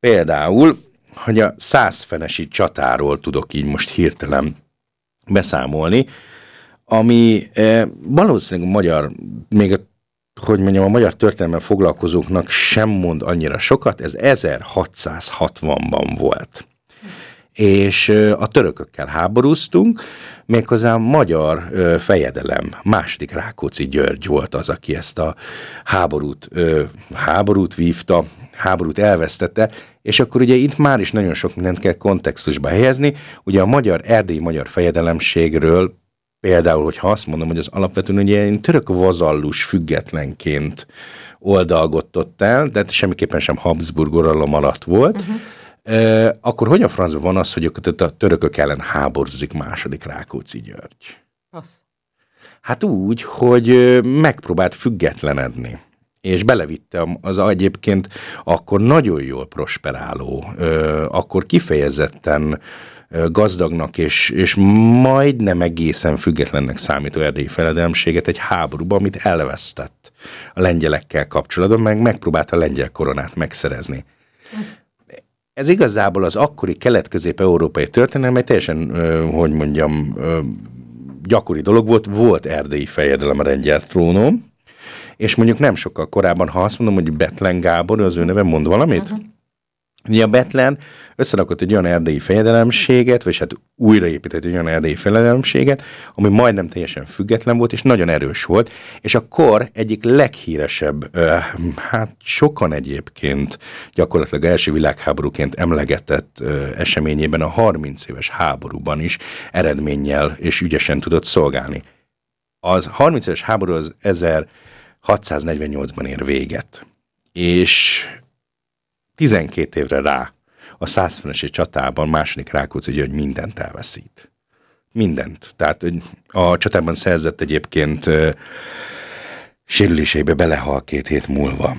például, hogy a százfenesi csatáról tudok így most hirtelen beszámolni, ami e, valószínűleg magyar, még a, hogy mondjam, a magyar történelmen foglalkozóknak sem mond annyira sokat, ez 1660-ban volt és a törökökkel háborúztunk, méghozzá a magyar fejedelem, második Rákóczi György volt az, aki ezt a háborút, háborút vívta, háborút elvesztette, és akkor ugye itt már is nagyon sok mindent kell kontextusba helyezni. Ugye a magyar, erdélyi magyar fejedelemségről például, hogyha azt mondom, hogy az alapvetően ugye én török vazallus függetlenként oldalgottott el, de semmiképpen sem Habsburg uralom alatt volt, uh-huh akkor hogyan francban van az, hogy a törökök ellen háborzik második Rákóczi György? Az. Hát úgy, hogy megpróbált függetlenedni és belevitte az egyébként akkor nagyon jól prosperáló, akkor kifejezetten gazdagnak és, és majdnem egészen függetlennek számító erdélyi feledelmséget egy háborúba, amit elvesztett a lengyelekkel kapcsolatban, meg megpróbálta a lengyel koronát megszerezni ez igazából az akkori kelet-közép-európai történelem, egy teljesen, hogy mondjam, gyakori dolog volt, volt erdélyi fejedelem a lengyel trónom, és mondjuk nem sokkal korábban, ha azt mondom, hogy Betlen Gábor, az ő neve mond valamit? Uh-huh. Ugye a Betlen összerakott egy olyan erdélyi fejedelemséget, vagy hát újraépített egy olyan erdélyi fejedelemséget, ami majdnem teljesen független volt, és nagyon erős volt, és a kor egyik leghíresebb, hát sokan egyébként gyakorlatilag első világháborúként emlegetett eseményében a 30 éves háborúban is eredménnyel és ügyesen tudott szolgálni. Az 30 éves háború az 1648-ban ér véget, és 12 évre rá a százfenesi csatában második Rákóczi hogy mindent elveszít. Mindent. Tehát a csatában szerzett egyébként uh, sérülésébe belehal két hét múlva.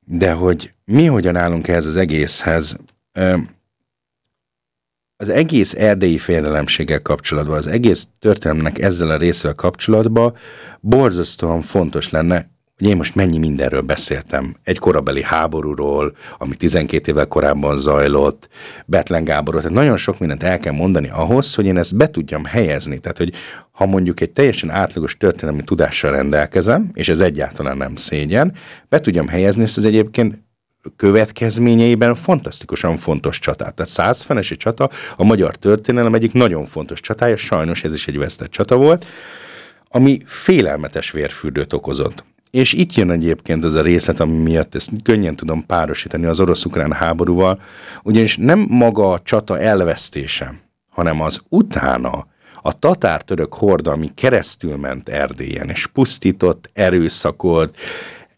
De hogy mi hogyan állunk ehhez az egészhez, az egész erdélyi félelemséggel kapcsolatban, az egész történelmnek ezzel a részvel kapcsolatban borzasztóan fontos lenne hogy én most mennyi mindenről beszéltem. Egy korabeli háborúról, ami 12 évvel korábban zajlott, Betlen Gáborról, tehát nagyon sok mindent el kell mondani ahhoz, hogy én ezt be tudjam helyezni. Tehát, hogy ha mondjuk egy teljesen átlagos történelmi tudással rendelkezem, és ez egyáltalán nem szégyen, be tudjam helyezni ezt az egyébként következményeiben fantasztikusan fontos csatát. Tehát százfenesi csata a magyar történelem egyik nagyon fontos csatája, sajnos ez is egy vesztett csata volt, ami félelmetes vérfürdőt okozott. És itt jön egyébként az a részlet, ami miatt ezt könnyen tudom párosítani az orosz-ukrán háborúval, ugyanis nem maga a csata elvesztése, hanem az utána a tatár-török horda, ami keresztül ment Erdélyen, és pusztított, erőszakolt,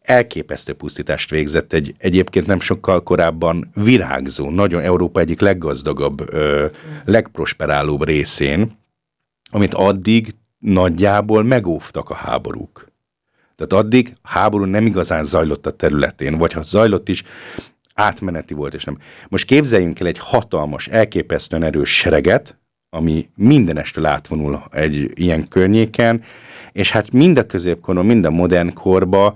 elképesztő pusztítást végzett egy egyébként nem sokkal korábban virágzó, nagyon Európa egyik leggazdagabb, ö, legprosperálóbb részén, amit addig nagyjából megóvtak a háborúk. Tehát addig háború nem igazán zajlott a területén, vagy ha zajlott is, átmeneti volt, és nem. Most képzeljünk el egy hatalmas, elképesztően erős sereget, ami mindenestől átvonul egy ilyen környéken, és hát mind a középkoron, mind a modern korba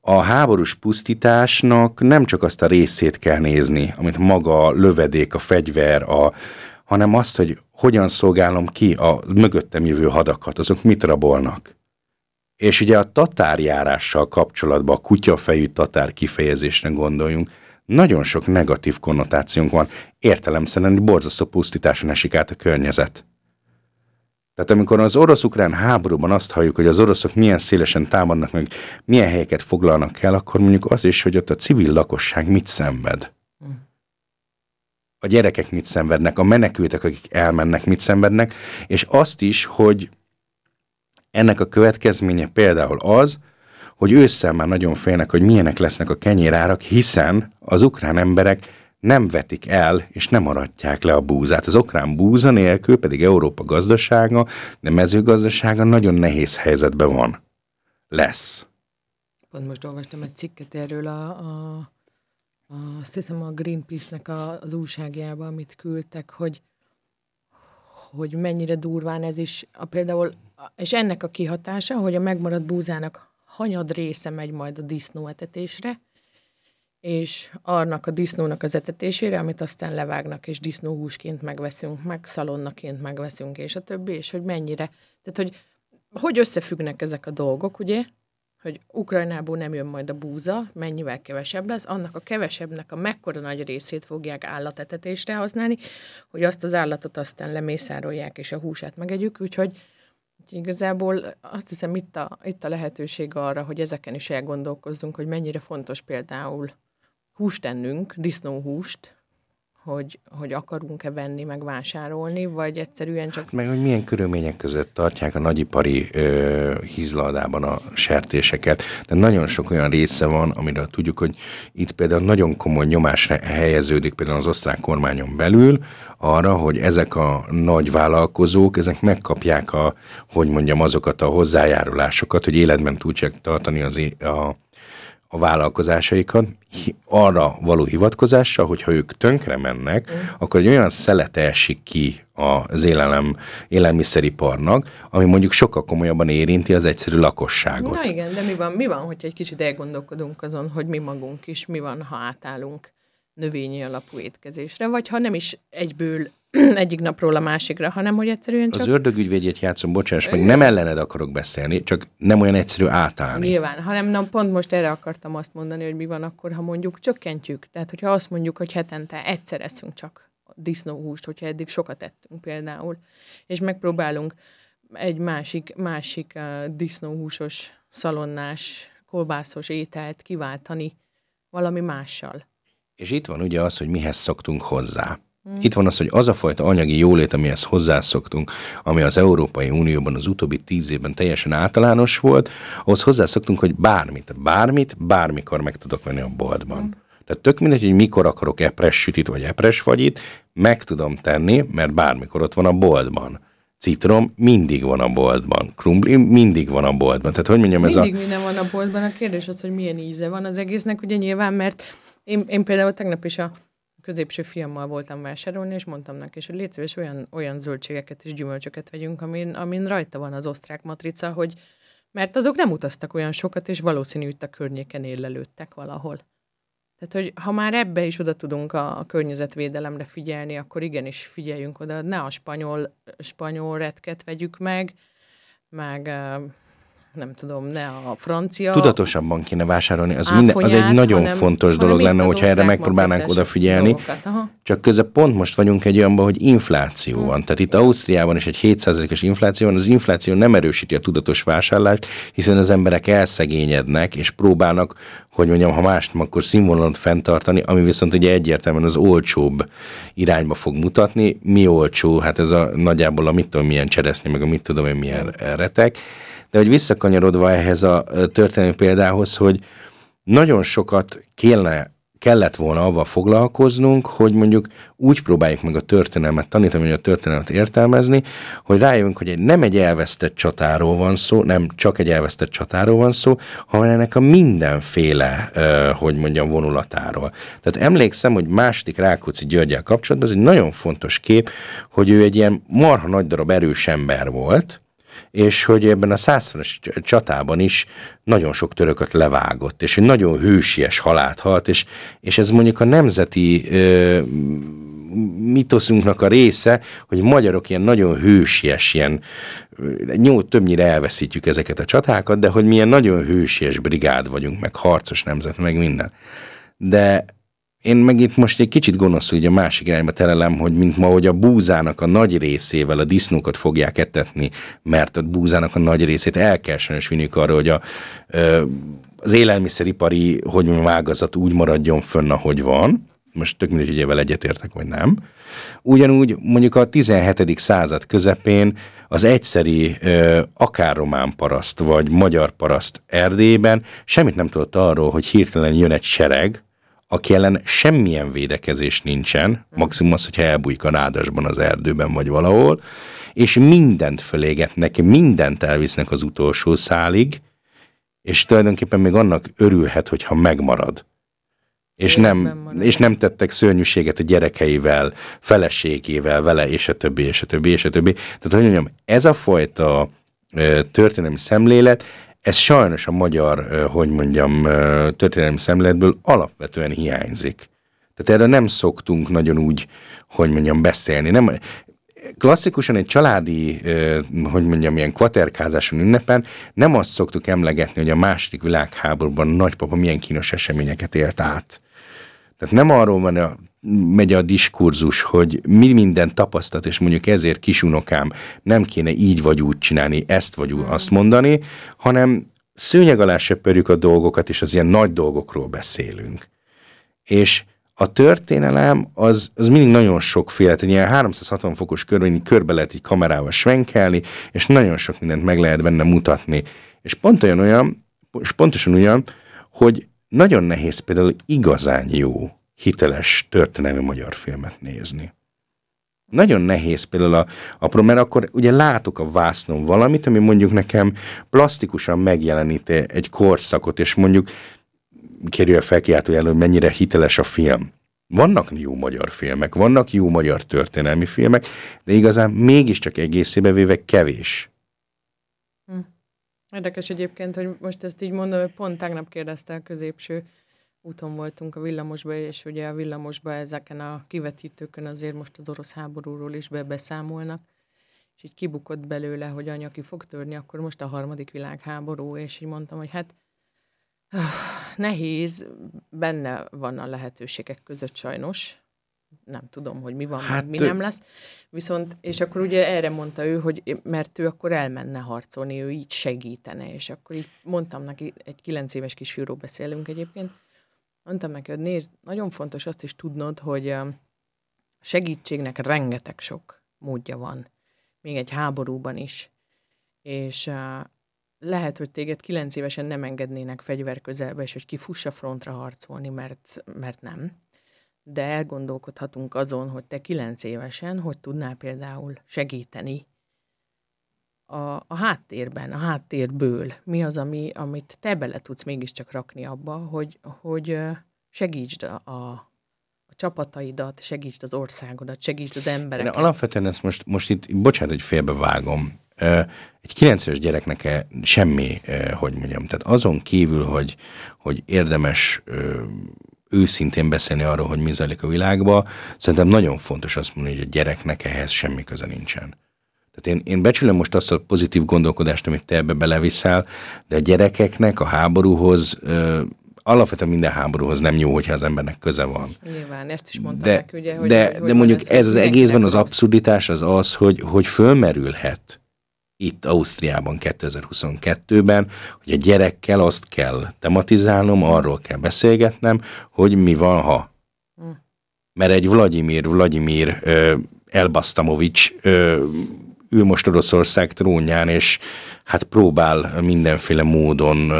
a háborús pusztításnak nem csak azt a részét kell nézni, amit maga a lövedék, a fegyver, a, hanem azt, hogy hogyan szolgálom ki a mögöttem jövő hadakat, azok mit rabolnak. És ugye a tatárjárással kapcsolatban, a kutyafejű tatár kifejezésre gondoljunk, nagyon sok negatív konnotációnk van, értelemszerűen borzasztó pusztításon esik át a környezet. Tehát amikor az orosz-ukrán háborúban azt halljuk, hogy az oroszok milyen szélesen támadnak meg, milyen helyeket foglalnak el, akkor mondjuk az is, hogy ott a civil lakosság mit szenved. A gyerekek mit szenvednek, a menekültek, akik elmennek, mit szenvednek, és azt is, hogy ennek a következménye például az, hogy ősszel már nagyon félnek, hogy milyenek lesznek a kenyérárak, hiszen az ukrán emberek nem vetik el, és nem aratják le a búzát. Az okrán búza nélkül pedig Európa gazdasága, de mezőgazdasága nagyon nehéz helyzetben van. Lesz. Pont most olvastam egy cikket erről a, a, a azt hiszem a Greenpeace-nek a, az újságjában, amit küldtek, hogy, hogy mennyire durván ez is, a, például, és ennek a kihatása, hogy a megmaradt búzának hanyad része megy majd a disznóetetésre, és annak a disznónak az etetésére, amit aztán levágnak, és disznóhúsként megveszünk, meg szalonnaként megveszünk, és a többi, és hogy mennyire, tehát hogy hogy összefüggnek ezek a dolgok, ugye? Hogy Ukrajnából nem jön majd a búza, mennyivel kevesebb lesz, annak a kevesebbnek a mekkora nagy részét fogják állatetetésre használni, hogy azt az állatot aztán lemészárolják, és a húsát megegyük, úgyhogy Igazából azt hiszem itt a, itt a lehetőség arra, hogy ezeken is elgondolkozzunk, hogy mennyire fontos például húst ennünk, disznóhúst, hogy, hogy akarunk-e venni, meg vásárolni, vagy egyszerűen csak... Hát meg, hogy milyen körülmények között tartják a nagyipari ö, hízladában a sertéseket. De nagyon sok olyan része van, amiről tudjuk, hogy itt például nagyon komoly nyomás helyeződik például az osztrák kormányon belül arra, hogy ezek a nagy vállalkozók, ezek megkapják a, hogy mondjam, azokat a hozzájárulásokat, hogy életben tudják tartani az, a a vállalkozásaikat arra való hivatkozással, hogyha ők tönkre mennek, mm. akkor egy olyan szelete esik ki az élelem, élelmiszeriparnak, ami mondjuk sokkal komolyabban érinti az egyszerű lakosságot. Na igen, de mi van, mi van, hogyha egy kicsit elgondolkodunk azon, hogy mi magunk is, mi van, ha átállunk növényi alapú étkezésre, vagy ha nem is egyből egyik napról a másikra, hanem hogy egyszerűen csak... Az ördögügyvédjét játszom, bocsáss meg, nem ellened akarok beszélni, csak nem olyan egyszerű átállni. Nyilván, hanem nem, pont most erre akartam azt mondani, hogy mi van akkor, ha mondjuk csökkentjük. Tehát, hogyha azt mondjuk, hogy hetente egyszer eszünk csak disznóhúst, hogyha eddig sokat ettünk például, és megpróbálunk egy másik, másik uh, disznóhúsos, szalonnás, kolbászos ételt kiváltani valami mással. És itt van ugye az, hogy mihez szoktunk hozzá. Mm. Itt van az, hogy az a fajta anyagi jólét, amihez hozzászoktunk, ami az Európai Unióban az utóbbi tíz évben teljesen általános volt, ahhoz hozzászoktunk, hogy bármit, bármit, bármikor meg tudok venni a boltban. Mm. Tehát tök mindegy, hogy mikor akarok epres sütit vagy epres fagyit, meg tudom tenni, mert bármikor ott van a boltban. Citrom mindig van a boltban, krumpli mindig van a boltban. Tehát hogy mondjam, mindig ez a... Mindig minden van a boltban. A kérdés az, hogy milyen íze van az egésznek, ugye nyilván, mert én, én például tegnap is a középső fiammal voltam vásárolni, és mondtam neki, hogy légy szíves, olyan, olyan zöldségeket és gyümölcsöket vegyünk, amin, amin rajta van az osztrák matrica, hogy mert azok nem utaztak olyan sokat, és valószínű, hogy a környéken élelődtek valahol. Tehát, hogy ha már ebbe is oda tudunk a, a környezetvédelemre figyelni, akkor igenis figyeljünk oda, ne a spanyol, spanyol retket vegyük meg, meg nem tudom, ne a francia... Tudatosabban kéne vásárolni, az, minden, az egy nagyon hanem, fontos dolog lenne, hogyha erre megpróbálnánk odafigyelni. Csak közben pont most vagyunk egy olyanban, hogy infláció hmm. van. Tehát itt Ausztriában is egy 7%-os infláció van, az infláció nem erősíti a tudatos vásárlást, hiszen az emberek elszegényednek, és próbálnak, hogy mondjam, ha mást, akkor színvonalat fenntartani, ami viszont ugye egyértelműen az olcsóbb irányba fog mutatni. Mi olcsó? Hát ez a nagyjából a mit tudom milyen cseresznyi, meg a mit tudom én milyen retek de hogy visszakanyarodva ehhez a történelmi példához, hogy nagyon sokat kéne, kellett volna avval foglalkoznunk, hogy mondjuk úgy próbáljuk meg a történelmet tanítani, vagy a történelmet értelmezni, hogy rájövünk, hogy egy, nem egy elvesztett csatáról van szó, nem csak egy elvesztett csatáról van szó, hanem ennek a mindenféle, hogy mondjam, vonulatáról. Tehát emlékszem, hogy második Rákóczi Györgyel kapcsolatban ez egy nagyon fontos kép, hogy ő egy ilyen marha nagy darab erős ember volt, és hogy ebben a százszeres csatában is nagyon sok törököt levágott, és egy nagyon hősies halált halt, és, és ez mondjuk a nemzeti ö, mitoszunknak a része, hogy magyarok ilyen nagyon hősies, ilyen nyó, többnyire elveszítjük ezeket a csatákat, de hogy milyen nagyon hősies brigád vagyunk, meg harcos nemzet, meg minden. De én meg itt most egy kicsit gonoszul ugye a másik irányba terelem, hogy mint ma, hogy a búzának a nagy részével a disznókat fogják etetni, mert a búzának a nagy részét el kell sajnos vinniük arra, hogy a, az élelmiszeripari, hogy mondjam, ágazat úgy maradjon fönn, ahogy van. Most tök mindegy, hogy egyetértek, vagy nem. Ugyanúgy mondjuk a 17. század közepén az egyszeri akár román paraszt, vagy magyar paraszt Erdélyben semmit nem tudott arról, hogy hirtelen jön egy sereg, aki ellen semmilyen védekezés nincsen, maximum az, hogyha elbújik a nádasban az erdőben vagy valahol, és mindent fölégetnek, mindent elvisznek az utolsó szálig, és tulajdonképpen még annak örülhet, hogyha megmarad. És nem, és nem tettek szörnyűséget a gyerekeivel, feleségével, vele, és a többi, és a többi, és a többi. Tehát, hogy mondjam, ez a fajta történelmi szemlélet, ez sajnos a magyar, hogy mondjam, történelmi szemléletből alapvetően hiányzik. Tehát erre nem szoktunk nagyon úgy, hogy mondjam, beszélni. Nem, klasszikusan egy családi, hogy mondjam, ilyen kvaterkázáson ünnepen nem azt szoktuk emlegetni, hogy a második világháborúban a nagypapa milyen kínos eseményeket élt át. Tehát nem arról van a, megy a diskurzus, hogy mi minden tapasztalat, és mondjuk ezért kisunokám nem kéne így vagy úgy csinálni, ezt vagy úgy azt mondani, hanem szőnyeg alá söpörjük a dolgokat, és az ilyen nagy dolgokról beszélünk. És a történelem az, az mindig nagyon sokféle, egy ilyen 360 fokos körben körbe lehet egy kamerával svenkelni, és nagyon sok mindent meg lehet benne mutatni. És pont olyan olyan, és pontosan olyan, hogy nagyon nehéz például igazán jó, hiteles történelmi magyar filmet nézni. Nagyon nehéz például a, a mert akkor ugye látok a vásznon valamit, ami mondjuk nekem plastikusan megjelenít egy korszakot, és mondjuk kérjük a felkiáltójel, hogy mennyire hiteles a film. Vannak jó magyar filmek, vannak jó magyar történelmi filmek, de igazán mégiscsak egészébe véve kevés. Hm. Érdekes egyébként, hogy most ezt így mondom, hogy pont tegnap kérdezte a középső úton voltunk a villamosba, és ugye a villamosba ezeken a kivetítőkön azért most az orosz háborúról is beszámolnak, és így kibukott belőle, hogy anya ki fog törni, akkor most a harmadik világháború, és így mondtam, hogy hát nehéz, benne van a lehetőségek között sajnos, nem tudom, hogy mi van, hát, mi nem lesz. Viszont, és akkor ugye erre mondta ő, hogy mert ő akkor elmenne harcolni, ő így segítene, és akkor így mondtam neki, egy kilenc éves kisfiúról beszélünk egyébként, mondtam neki, hogy nézd, nagyon fontos azt is tudnod, hogy a segítségnek rengeteg sok módja van, még egy háborúban is, és lehet, hogy téged kilenc évesen nem engednének fegyver közelbe, és hogy kifussa frontra harcolni, mert, mert nem. De elgondolkodhatunk azon, hogy te kilenc évesen hogy tudnál például segíteni a, a háttérben, a háttérből. Mi az, ami, amit te bele tudsz mégiscsak rakni abba, hogy, hogy segítsd a, a, csapataidat, segítsd az országodat, segítsd az embereket. Én alapvetően ezt most, most itt, bocsánat, hogy félbevágom, egy 9 éves gyereknek semmi, hogy mondjam, tehát azon kívül, hogy, hogy érdemes őszintén beszélni arról, hogy mi zajlik a világban, szerintem nagyon fontos azt mondani, hogy a gyereknek ehhez semmi köze nincsen. Tehát én, én becsülöm most azt a pozitív gondolkodást, amit te ebbe beleviszel, de a gyerekeknek a háborúhoz alapvetően minden háborúhoz nem jó, hogyha az embernek köze van. Nyilván, ezt is mondtam de, neki, ugye, hogy, de, hogy de mondjuk ez, az egészben az abszurditás az az, hogy, hogy fölmerülhet itt Ausztriában 2022-ben, hogy a gyerekkel azt kell tematizálnom, arról kell beszélgetnem, hogy mi van, ha. Hm. Mert egy Vladimir, Vladimir ö, Elbastamovics ö, ő most Oroszország trónján, és hát próbál mindenféle módon,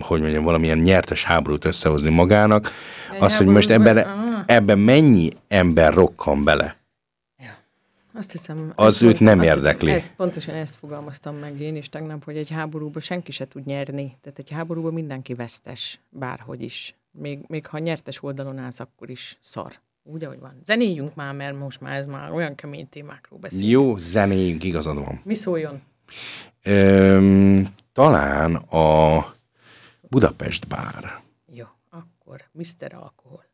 hogy mondjam, valamilyen nyertes háborút összehozni magának. Az, hogy most ebben, ebben mennyi ember rokkan bele azt hiszem... Az őt nem érdekli. Hiszem, ezt, pontosan ezt fogalmaztam meg én is tegnap, hogy egy háborúban senki se tud nyerni. Tehát egy háborúban mindenki vesztes, bárhogy is. Még, még ha nyertes oldalon állsz, akkor is szar. Úgy, ahogy van. Zenéljünk már, mert most már ez már olyan kemény témákról beszél. Jó, zenéljünk, igazad van. Mi szóljon? Öm, talán a Budapest bár. Jó, akkor Mr. Alkohol.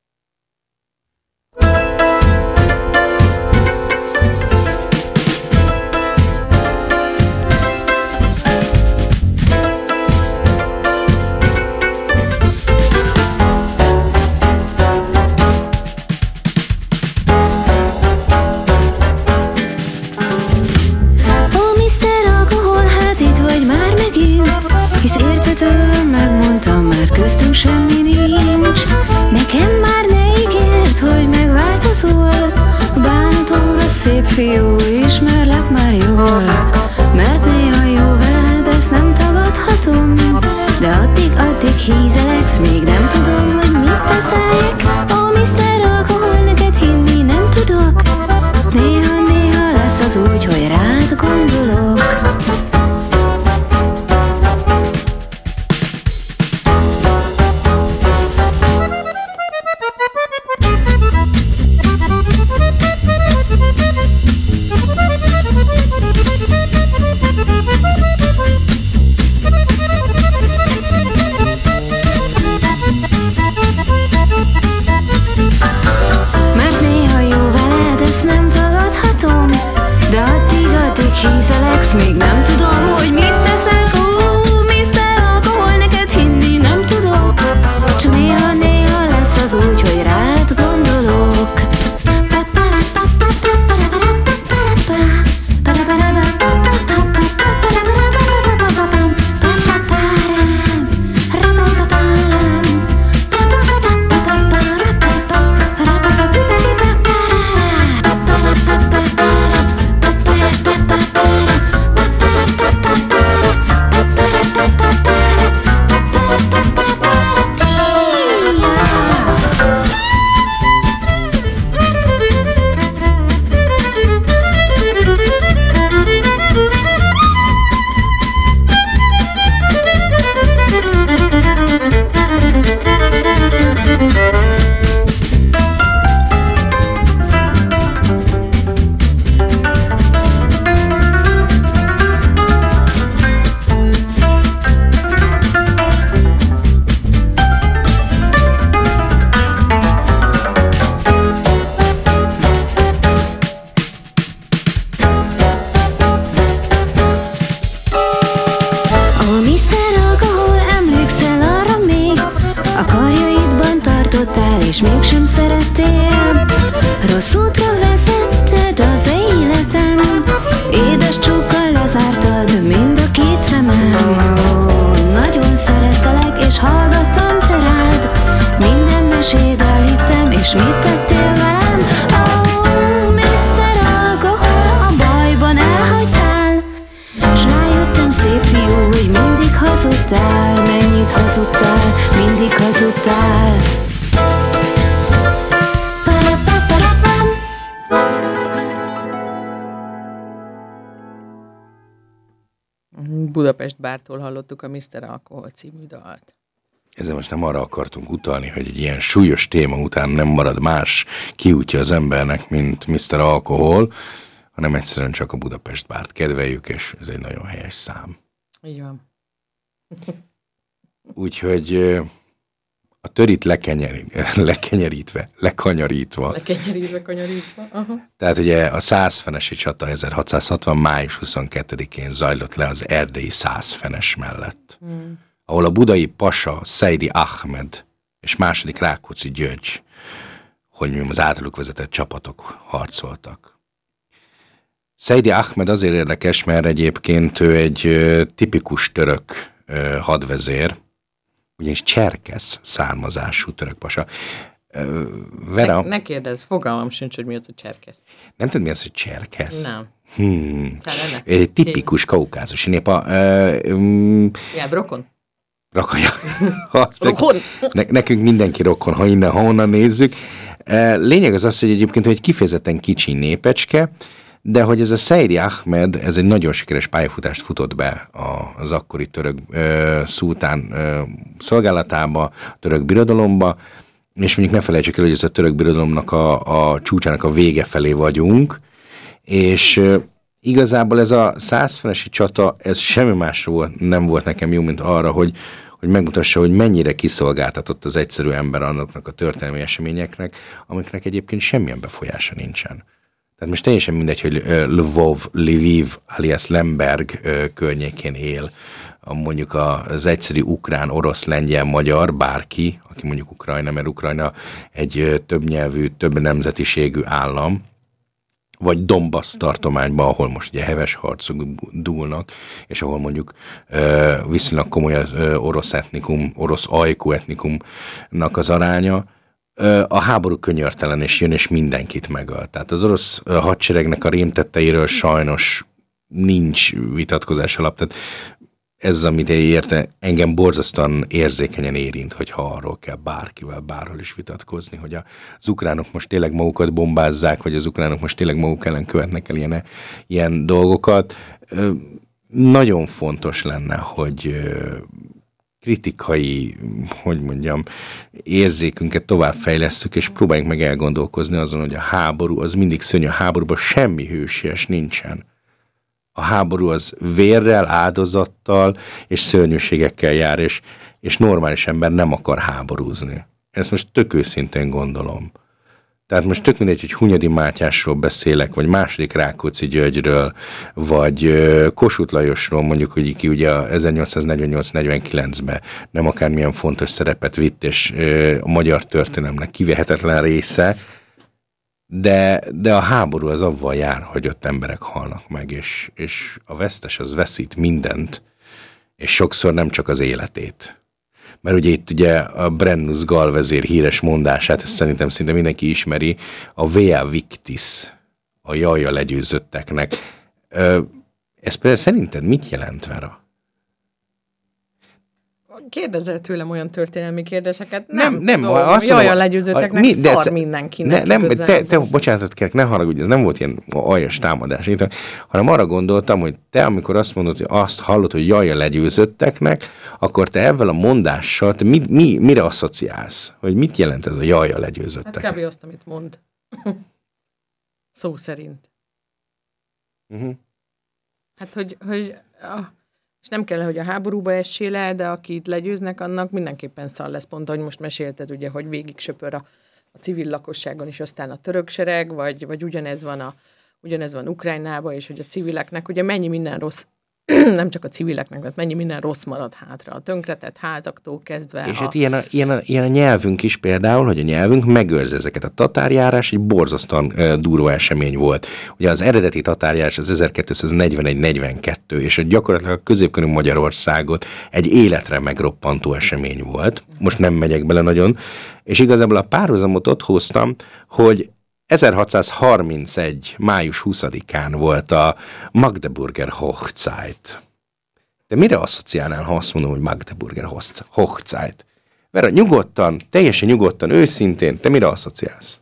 vezető, megmondtam már köztünk semmi nincs. Nekem már ne ígért, hogy megváltozol. Bántomra szép fiú, ismerlek már jól. Mert néha jó veled, ezt nem tagadhatom. De addig-addig hízeleksz, még nem tudom, hogy mit teszek Ó, Mr. Alkohol, neked hinni nem tudok. Néha-néha lesz az úgy, hogy rád gondolok. Budapest bártól hallottuk a Mr. Alkohol című dalt. Ezzel most nem arra akartunk utalni, hogy egy ilyen súlyos téma után nem marad más kiútja az embernek, mint Mr. Alkohol, hanem egyszerűen csak a Budapest bárt kedveljük, és ez egy nagyon helyes szám. Így van. Úgyhogy a törit lekenyeri, lekenyerítve, lekanyarítva, Lekenyerítve, kanyarítva. Aha. tehát ugye a százfenesi csata 1660. május 22-én zajlott le az erdélyi százfenes mellett, hmm. ahol a budai pasa Szeidi Ahmed és második Rákóczi György, hogy az általuk vezetett csapatok harcoltak. Szeidi Ahmed azért érdekes, mert egyébként ő egy tipikus török hadvezér, ugyanis cserkesz származású török pasa. Vera, Ne, ne kérdezz, fogalmam sincs, hogy mi az a cserkesz. nem tudod, mi az, hogy cserkesz? Nem. Hmm. Egy tipikus kaukázusi nép. A, um, Ja, rokon. rakonja. Rokon. Ne, nekünk mindenki rokon, ha innen, ha onnan nézzük. Lényeg az az, hogy egyébként hogy egy kifejezetten kicsi népecske, de hogy ez a Szeidi Ahmed, ez egy nagyon sikeres pályafutást futott be az akkori török ö, szultán ö, szolgálatába, török birodalomba, és mondjuk ne felejtsük el, hogy ez a török birodalomnak a, a csúcsának a vége felé vagyunk, és ö, igazából ez a százfenesi csata, ez semmi másról nem volt nekem jó, mint arra, hogy, hogy megmutassa, hogy mennyire kiszolgáltatott az egyszerű ember annaknak a történelmi eseményeknek, amiknek egyébként semmilyen befolyása nincsen. Tehát most teljesen mindegy, hogy Lvov, Lviv, alias Lemberg környékén él, mondjuk az egyszerű ukrán, orosz, lengyel, magyar, bárki, aki mondjuk Ukrajna, mert Ukrajna egy többnyelvű, több nemzetiségű állam, vagy Donbass tartományban, ahol most ugye heves harcok dúlnak, és ahol mondjuk viszonylag komoly ö, orosz etnikum, orosz ajkú etnikumnak az aránya, a háború könyörtelen, és jön, és mindenkit megöl. Tehát az orosz hadseregnek a rémtetteiről sajnos nincs vitatkozás alap. Tehát ez, amit érte, engem borzasztóan érzékenyen érint, hogyha arról kell bárkivel, bárhol is vitatkozni, hogy az ukránok most tényleg magukat bombázzák, vagy az ukránok most tényleg maguk ellen követnek el ilyen, ilyen dolgokat. Nagyon fontos lenne, hogy kritikai, hogy mondjam, érzékünket továbbfejlesszük, és próbáljuk meg elgondolkozni azon, hogy a háború az mindig szörnyű, a háborúban semmi hősies nincsen. A háború az vérrel, áldozattal és szörnyűségekkel jár, és, és normális ember nem akar háborúzni. Ezt most tök őszintén gondolom. Tehát most tök mindegy, hogy Hunyadi Mátyásról beszélek, vagy második Rákóczi Györgyről, vagy Kossuth Lajosról, mondjuk, hogy ki ugye 1848-49-ben nem akármilyen fontos szerepet vitt, és a magyar történelemnek kivehetetlen része, de, de a háború az avval jár, hogy ott emberek halnak meg, és, és a vesztes az veszít mindent, és sokszor nem csak az életét mert ugye itt ugye a Brennus Galvezér híres mondását, ezt szerintem szinte mindenki ismeri, a Vea Victis, a jaja legyőzötteknek. Ez például szerinted mit jelent, Vera? Kérdezel tőlem olyan történelmi kérdéseket? Nem, nem, nem azt Jaj, a legyőzőteknek mi, de szar mindenkinek. Ne, nem, te, te, bocsánatot kérek, ne haragudj, ez nem volt ilyen aljas támadás, hanem arra gondoltam, hogy te, amikor azt mondod, hogy azt hallod, hogy jaj a legyőzötteknek, akkor te ebben a mondással, te mi, mi, mire asszociálsz? Hogy mit jelent ez a jaj a legyőzötteknek? Hát kb. azt, amit mond. Szó szerint. Uh-huh. Hát, hogy, hogy ah, és nem kell, hogy a háborúba essél le, de akit legyőznek, annak mindenképpen szal lesz. Pont, ahogy most mesélted, ugye, hogy végig söpör a, a civil lakosságon is, aztán a török sereg, vagy, vagy ugyanez van a ugyanez van Ukrajnában, és hogy a civileknek ugye mennyi minden rossz nem csak a civileknek, mert mennyi minden rossz marad hátra. A tönkretett házaktól kezdve. És a... hát ilyen a, ilyen, a, ilyen a nyelvünk is például, hogy a nyelvünk megőrzi ezeket. A tatárjárás egy borzasztóan uh, duró esemény volt. Ugye az eredeti tatárjárás az 1241-42, és gyakorlatilag a középkörű Magyarországot egy életre megroppantó esemény volt. Most nem megyek bele nagyon. És igazából a párhuzamot ott hoztam, hogy 1631. május 20-án volt a Magdeburger Hochzeit. De mire asszociálnál, ha azt mondom, hogy Magdeburger Hochzeit? Vera, nyugodtan, teljesen nyugodtan, őszintén, te mire asszociálsz?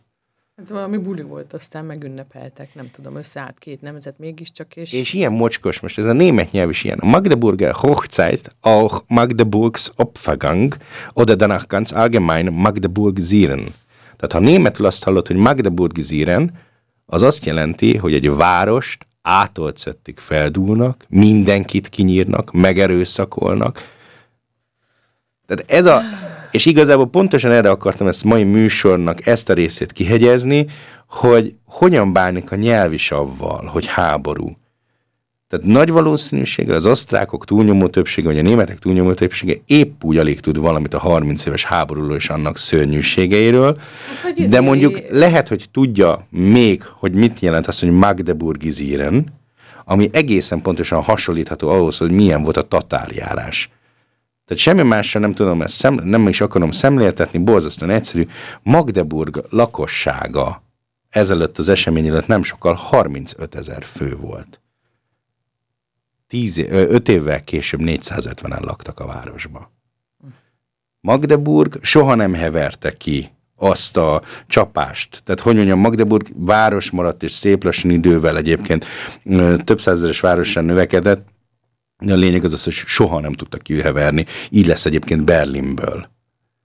Hát valami buli volt, aztán megünnepeltek, nem tudom, összeállt két nemzet mégiscsak, és... És ilyen mocskos, most ez a német nyelv is ilyen. A Magdeburger Hochzeit, auch Magdeburgs Opfergang, oder danach ganz allgemein Magdeburg Siren. Tehát ha németül azt hallod, hogy Magdeburgi Ziren, az azt jelenti, hogy egy várost átolcettig feldúlnak, mindenkit kinyírnak, megerőszakolnak. Tehát ez a, és igazából pontosan erre akartam ezt mai műsornak ezt a részét kihegyezni, hogy hogyan bánik a nyelvisavval, hogy háború. Tehát nagy valószínűséggel az osztrákok túlnyomó többsége, vagy a németek túlnyomó többsége épp úgy alig tud valamit a 30 éves háborúról és annak szörnyűségeiről, hát, de mondjuk lehet, hogy tudja még, hogy mit jelent az, hogy Magdeburgi Ziren, ami egészen pontosan hasonlítható ahhoz, hogy milyen volt a tatárjárás. Tehát semmi mással nem tudom, ezt szem, nem is akarom szemléltetni, borzasztóan egyszerű. Magdeburg lakossága ezelőtt az esemény előtt nem sokkal 35 ezer fő volt tíz, öt évvel később 450-en laktak a városba. Magdeburg soha nem heverte ki azt a csapást. Tehát, hogy mondjam, Magdeburg város maradt, és szép lassan idővel egyébként több százeres városan növekedett, de a lényeg az az, hogy soha nem tudtak kiheverni. Így lesz egyébként Berlinből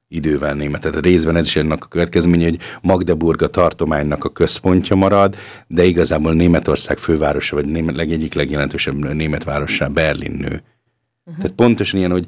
idővel német. Tehát részben ez is ennek a következménye, hogy Magdeburg a tartománynak a központja marad, de igazából Németország fővárosa, vagy német, egyik legjelentősebb német városa Berlin nő. Uh-huh. Tehát pontosan ilyen, hogy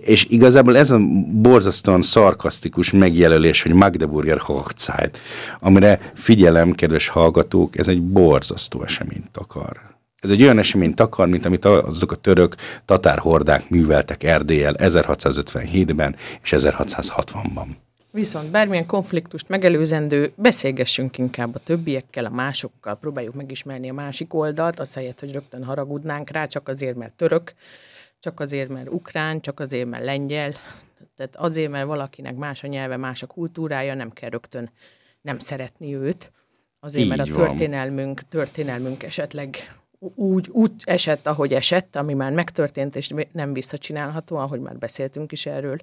és igazából ez a borzasztóan szarkasztikus megjelölés, hogy Magdeburger Hochzeit, amire figyelem, kedves hallgatók, ez egy borzasztó eseményt akar. Ez egy olyan eseményt akar, mint amit azok a török tatár hordák műveltek Erdélyel 1657-ben és 1660-ban. Viszont bármilyen konfliktust megelőzendő, beszélgessünk inkább a többiekkel, a másokkal, próbáljuk megismerni a másik oldalt, azt helyett, hogy rögtön haragudnánk rá, csak azért, mert török, csak azért, mert ukrán, csak azért, mert lengyel. Tehát azért, mert valakinek más a nyelve, más a kultúrája, nem kell rögtön nem szeretni őt. Azért, Így mert a van. történelmünk, történelmünk esetleg úgy, úgy esett, ahogy esett, ami már megtörtént, és nem visszacsinálható, ahogy már beszéltünk is erről.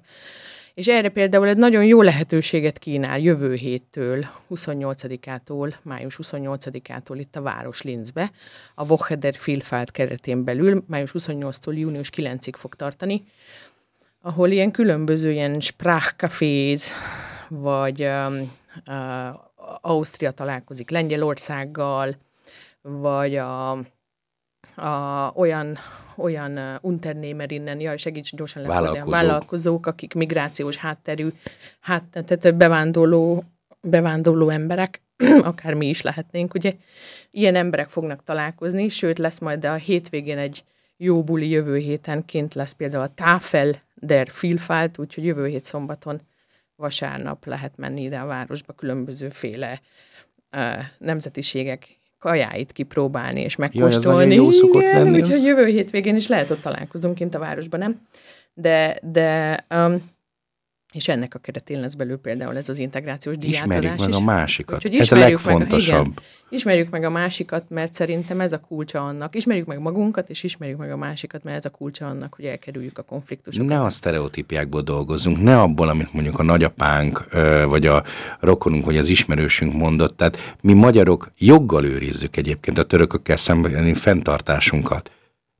És erre például egy nagyon jó lehetőséget kínál jövő héttől, 28-ától, május 28-ától itt a Város Linzbe, a Wocheder Filfalt keretén belül, május 28-tól június 9-ig fog tartani, ahol ilyen különböző ilyen sprachcafés, vagy um, uh, Ausztria találkozik Lengyelországgal, vagy a, a, olyan, olyan uh, Unternehmerinnen, jaj, segíts gyorsan lefordítani, Vállalkozók. vállalkozók, akik migrációs hátterű, hát, tehát bevándorló, bevándorló emberek, akár mi is lehetnénk, ugye, ilyen emberek fognak találkozni, sőt lesz majd a hétvégén egy jó buli jövő héten kint lesz például a Tafel der Vielfalt, úgyhogy jövő hét szombaton vasárnap lehet menni ide a városba különbözőféle uh, nemzetiségek kajáit kipróbálni és megkóstolni. nagyon jó szokott lenni, úgyhogy az. jövő hétvégén is lehet ott találkozunk kint a városban, nem? De, de um, és ennek a keretén lesz belül például ez az integrációs diátadás Ismerjük meg is. a másikat. Úgyhogy Ez a ismerjük meg legfontosabb. igen. Ismerjük meg a másikat, mert szerintem ez a kulcsa annak. Ismerjük meg magunkat, és ismerjük meg a másikat, mert ez a kulcsa annak, hogy elkerüljük a konfliktusokat. Ne a sztereotípiákból dolgozzunk, ne abból, amit mondjuk a nagyapánk, vagy a rokonunk, vagy az ismerősünk mondott. Tehát mi magyarok joggal őrizzük egyébként a törökökkel szembeni fenntartásunkat.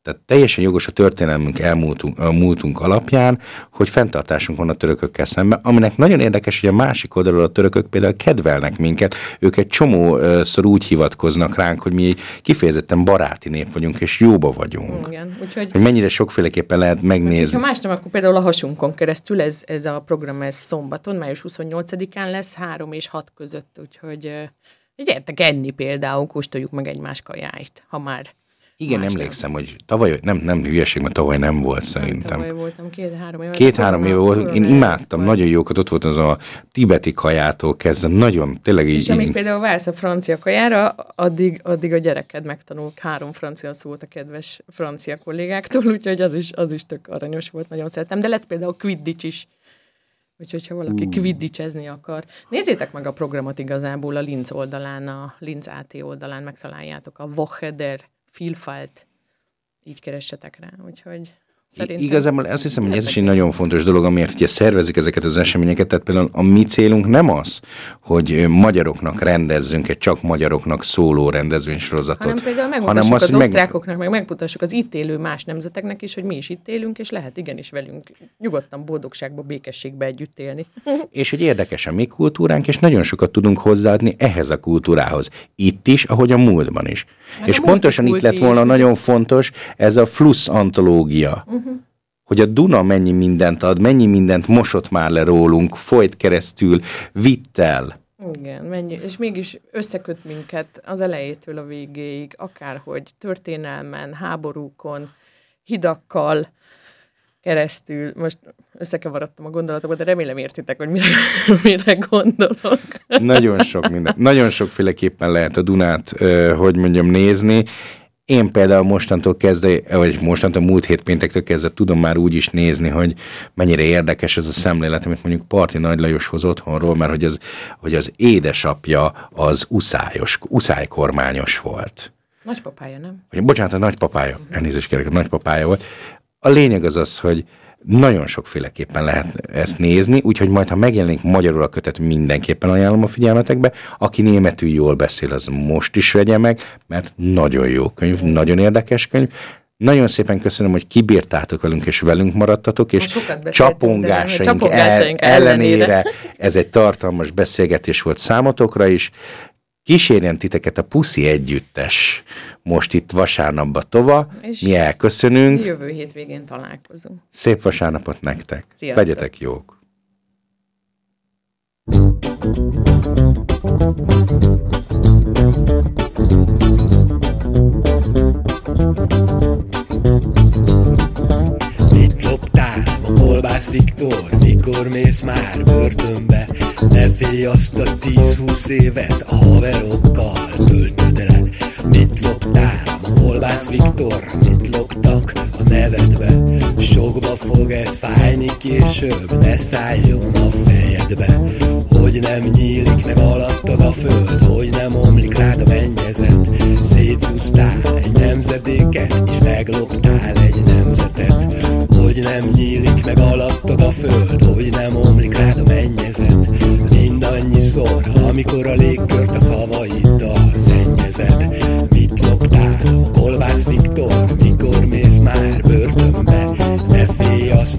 Tehát teljesen jogos a történelmünk elmúltunk a múltunk alapján, hogy fenntartásunk van a törökökkel szemben, aminek nagyon érdekes, hogy a másik oldalról a törökök például kedvelnek minket, ők egy csomószor úgy hivatkoznak ránk, hogy mi kifejezetten baráti nép vagyunk, és jóba vagyunk. Igen, úgyhogy Hogy mennyire sokféleképpen lehet Ha megnézni. más nem, akkor például a hasunkon keresztül ez, ez a program ez szombaton, május 28-án lesz, 3 és 6 között, úgyhogy gyertek enni például, kóstoljuk meg egymás kajáit, ha már Igen, Más emlékszem, hogy tavaly, nem, nem hülyeség, mert tavaly nem volt nem szerintem. tavaly voltam, két-három éve. Két-három éve volt, én imádtam, előtt nagyon jókat, ott volt az a tibeti kajától kezdve, nagyon, tényleg És így, amíg így például válsz a francia kajára, addig, addig a gyereked megtanul három francia szót a kedves francia kollégáktól, úgyhogy az is, az is tök aranyos volt, nagyon szeretem. De lesz például Quidditch is, úgyhogy ha valaki uh. Quidditchezni akar. Nézzétek meg a programot igazából a Linz oldalán, a Linz AT oldalán megtaláljátok a Woche der Vielfalt. Így keressetek rá, úgyhogy szerintem... Igazából azt hiszem, hogy ez is egy nagyon fontos dolog, amiért ugye szervezik ezeket az eseményeket, tehát például a mi célunk nem az, hogy magyaroknak rendezzünk egy csak magyaroknak szóló rendezvénysorozatot, hanem például megmutassuk az, hogy az osztrákoknak, meg megmutassuk az itt élő más nemzeteknek is, hogy mi is itt élünk, és lehet igenis velünk nyugodtan boldogságba, békességbe együtt élni. és hogy érdekes a mi kultúránk, és nagyon sokat tudunk hozzáadni ehhez a kultúrához. Itt is, ahogy a múltban is. Meg és a pontosan itt lett volna is, nagyon fontos ez a flusz antológia. Uh-huh. Hogy a Duna mennyi mindent ad, mennyi mindent mosott már le rólunk, folyt keresztül, vitt el. Igen, mennyi, és mégis összeköt minket az elejétől a végéig, akárhogy történelmen, háborúkon, hidakkal keresztül. Most összekevarodtam a gondolatokba, de remélem értitek, hogy mire, mire gondolok. Nagyon sok minden. Nagyon sokféleképpen lehet a Dunát, hogy mondjam, nézni. Én például mostantól kezdve, vagy mostantól múlt hét péntektől kezdve tudom már úgy is nézni, hogy mennyire érdekes ez a szemlélet, amit mondjuk Parti Nagy Lajos hoz otthonról, mert hogy az, hogy az édesapja az uszályos, uszálykormányos volt. Nagypapája, nem? Bocsánat, a nagypapája, elnézést kérek, a nagypapája volt. A lényeg az az, hogy nagyon sokféleképpen lehet ezt nézni, úgyhogy majd, ha megjelenik magyarul a kötet, mindenképpen ajánlom a figyelmetekbe. Aki németül jól beszél, az most is vegye meg, mert nagyon jó könyv, nagyon érdekes könyv. Nagyon szépen köszönöm, hogy kibírtátok velünk, és velünk maradtatok, és csapongásaink, csapongásaink el, ellenére ellenére. ez egy tartalmas beszélgetés volt számotokra is. Kísérjen titeket a Puszi Együttes most itt vasárnapba tova. És Mi elköszönünk. Jövő hétvégén találkozunk. Szép vasárnapot nektek. Sziasztok. Legyetek jók. Mit kolbász Viktor? Mikor mész már börtönbe? Ne félj azt a 10-20 évet a haverokkal töltöd le Mit loptál, a kolbász Viktor? Mit loptak a nevedbe Sokba fog ez fájni később, ne szálljon a fejedbe Hogy nem nyílik meg alattad a föld, hogy nem omlik rád a mennyezet Szétszúztál egy nemzedéket, és megloptál egy nemzetet Hogy nem nyílik meg alattad a föld, hogy nem omlik rád a mennyezet. Mindannyiszor, amikor a légkört a szavaiddal szennyezed. Mit loptál, Kolbász Viktor, mikor mész már börtönbe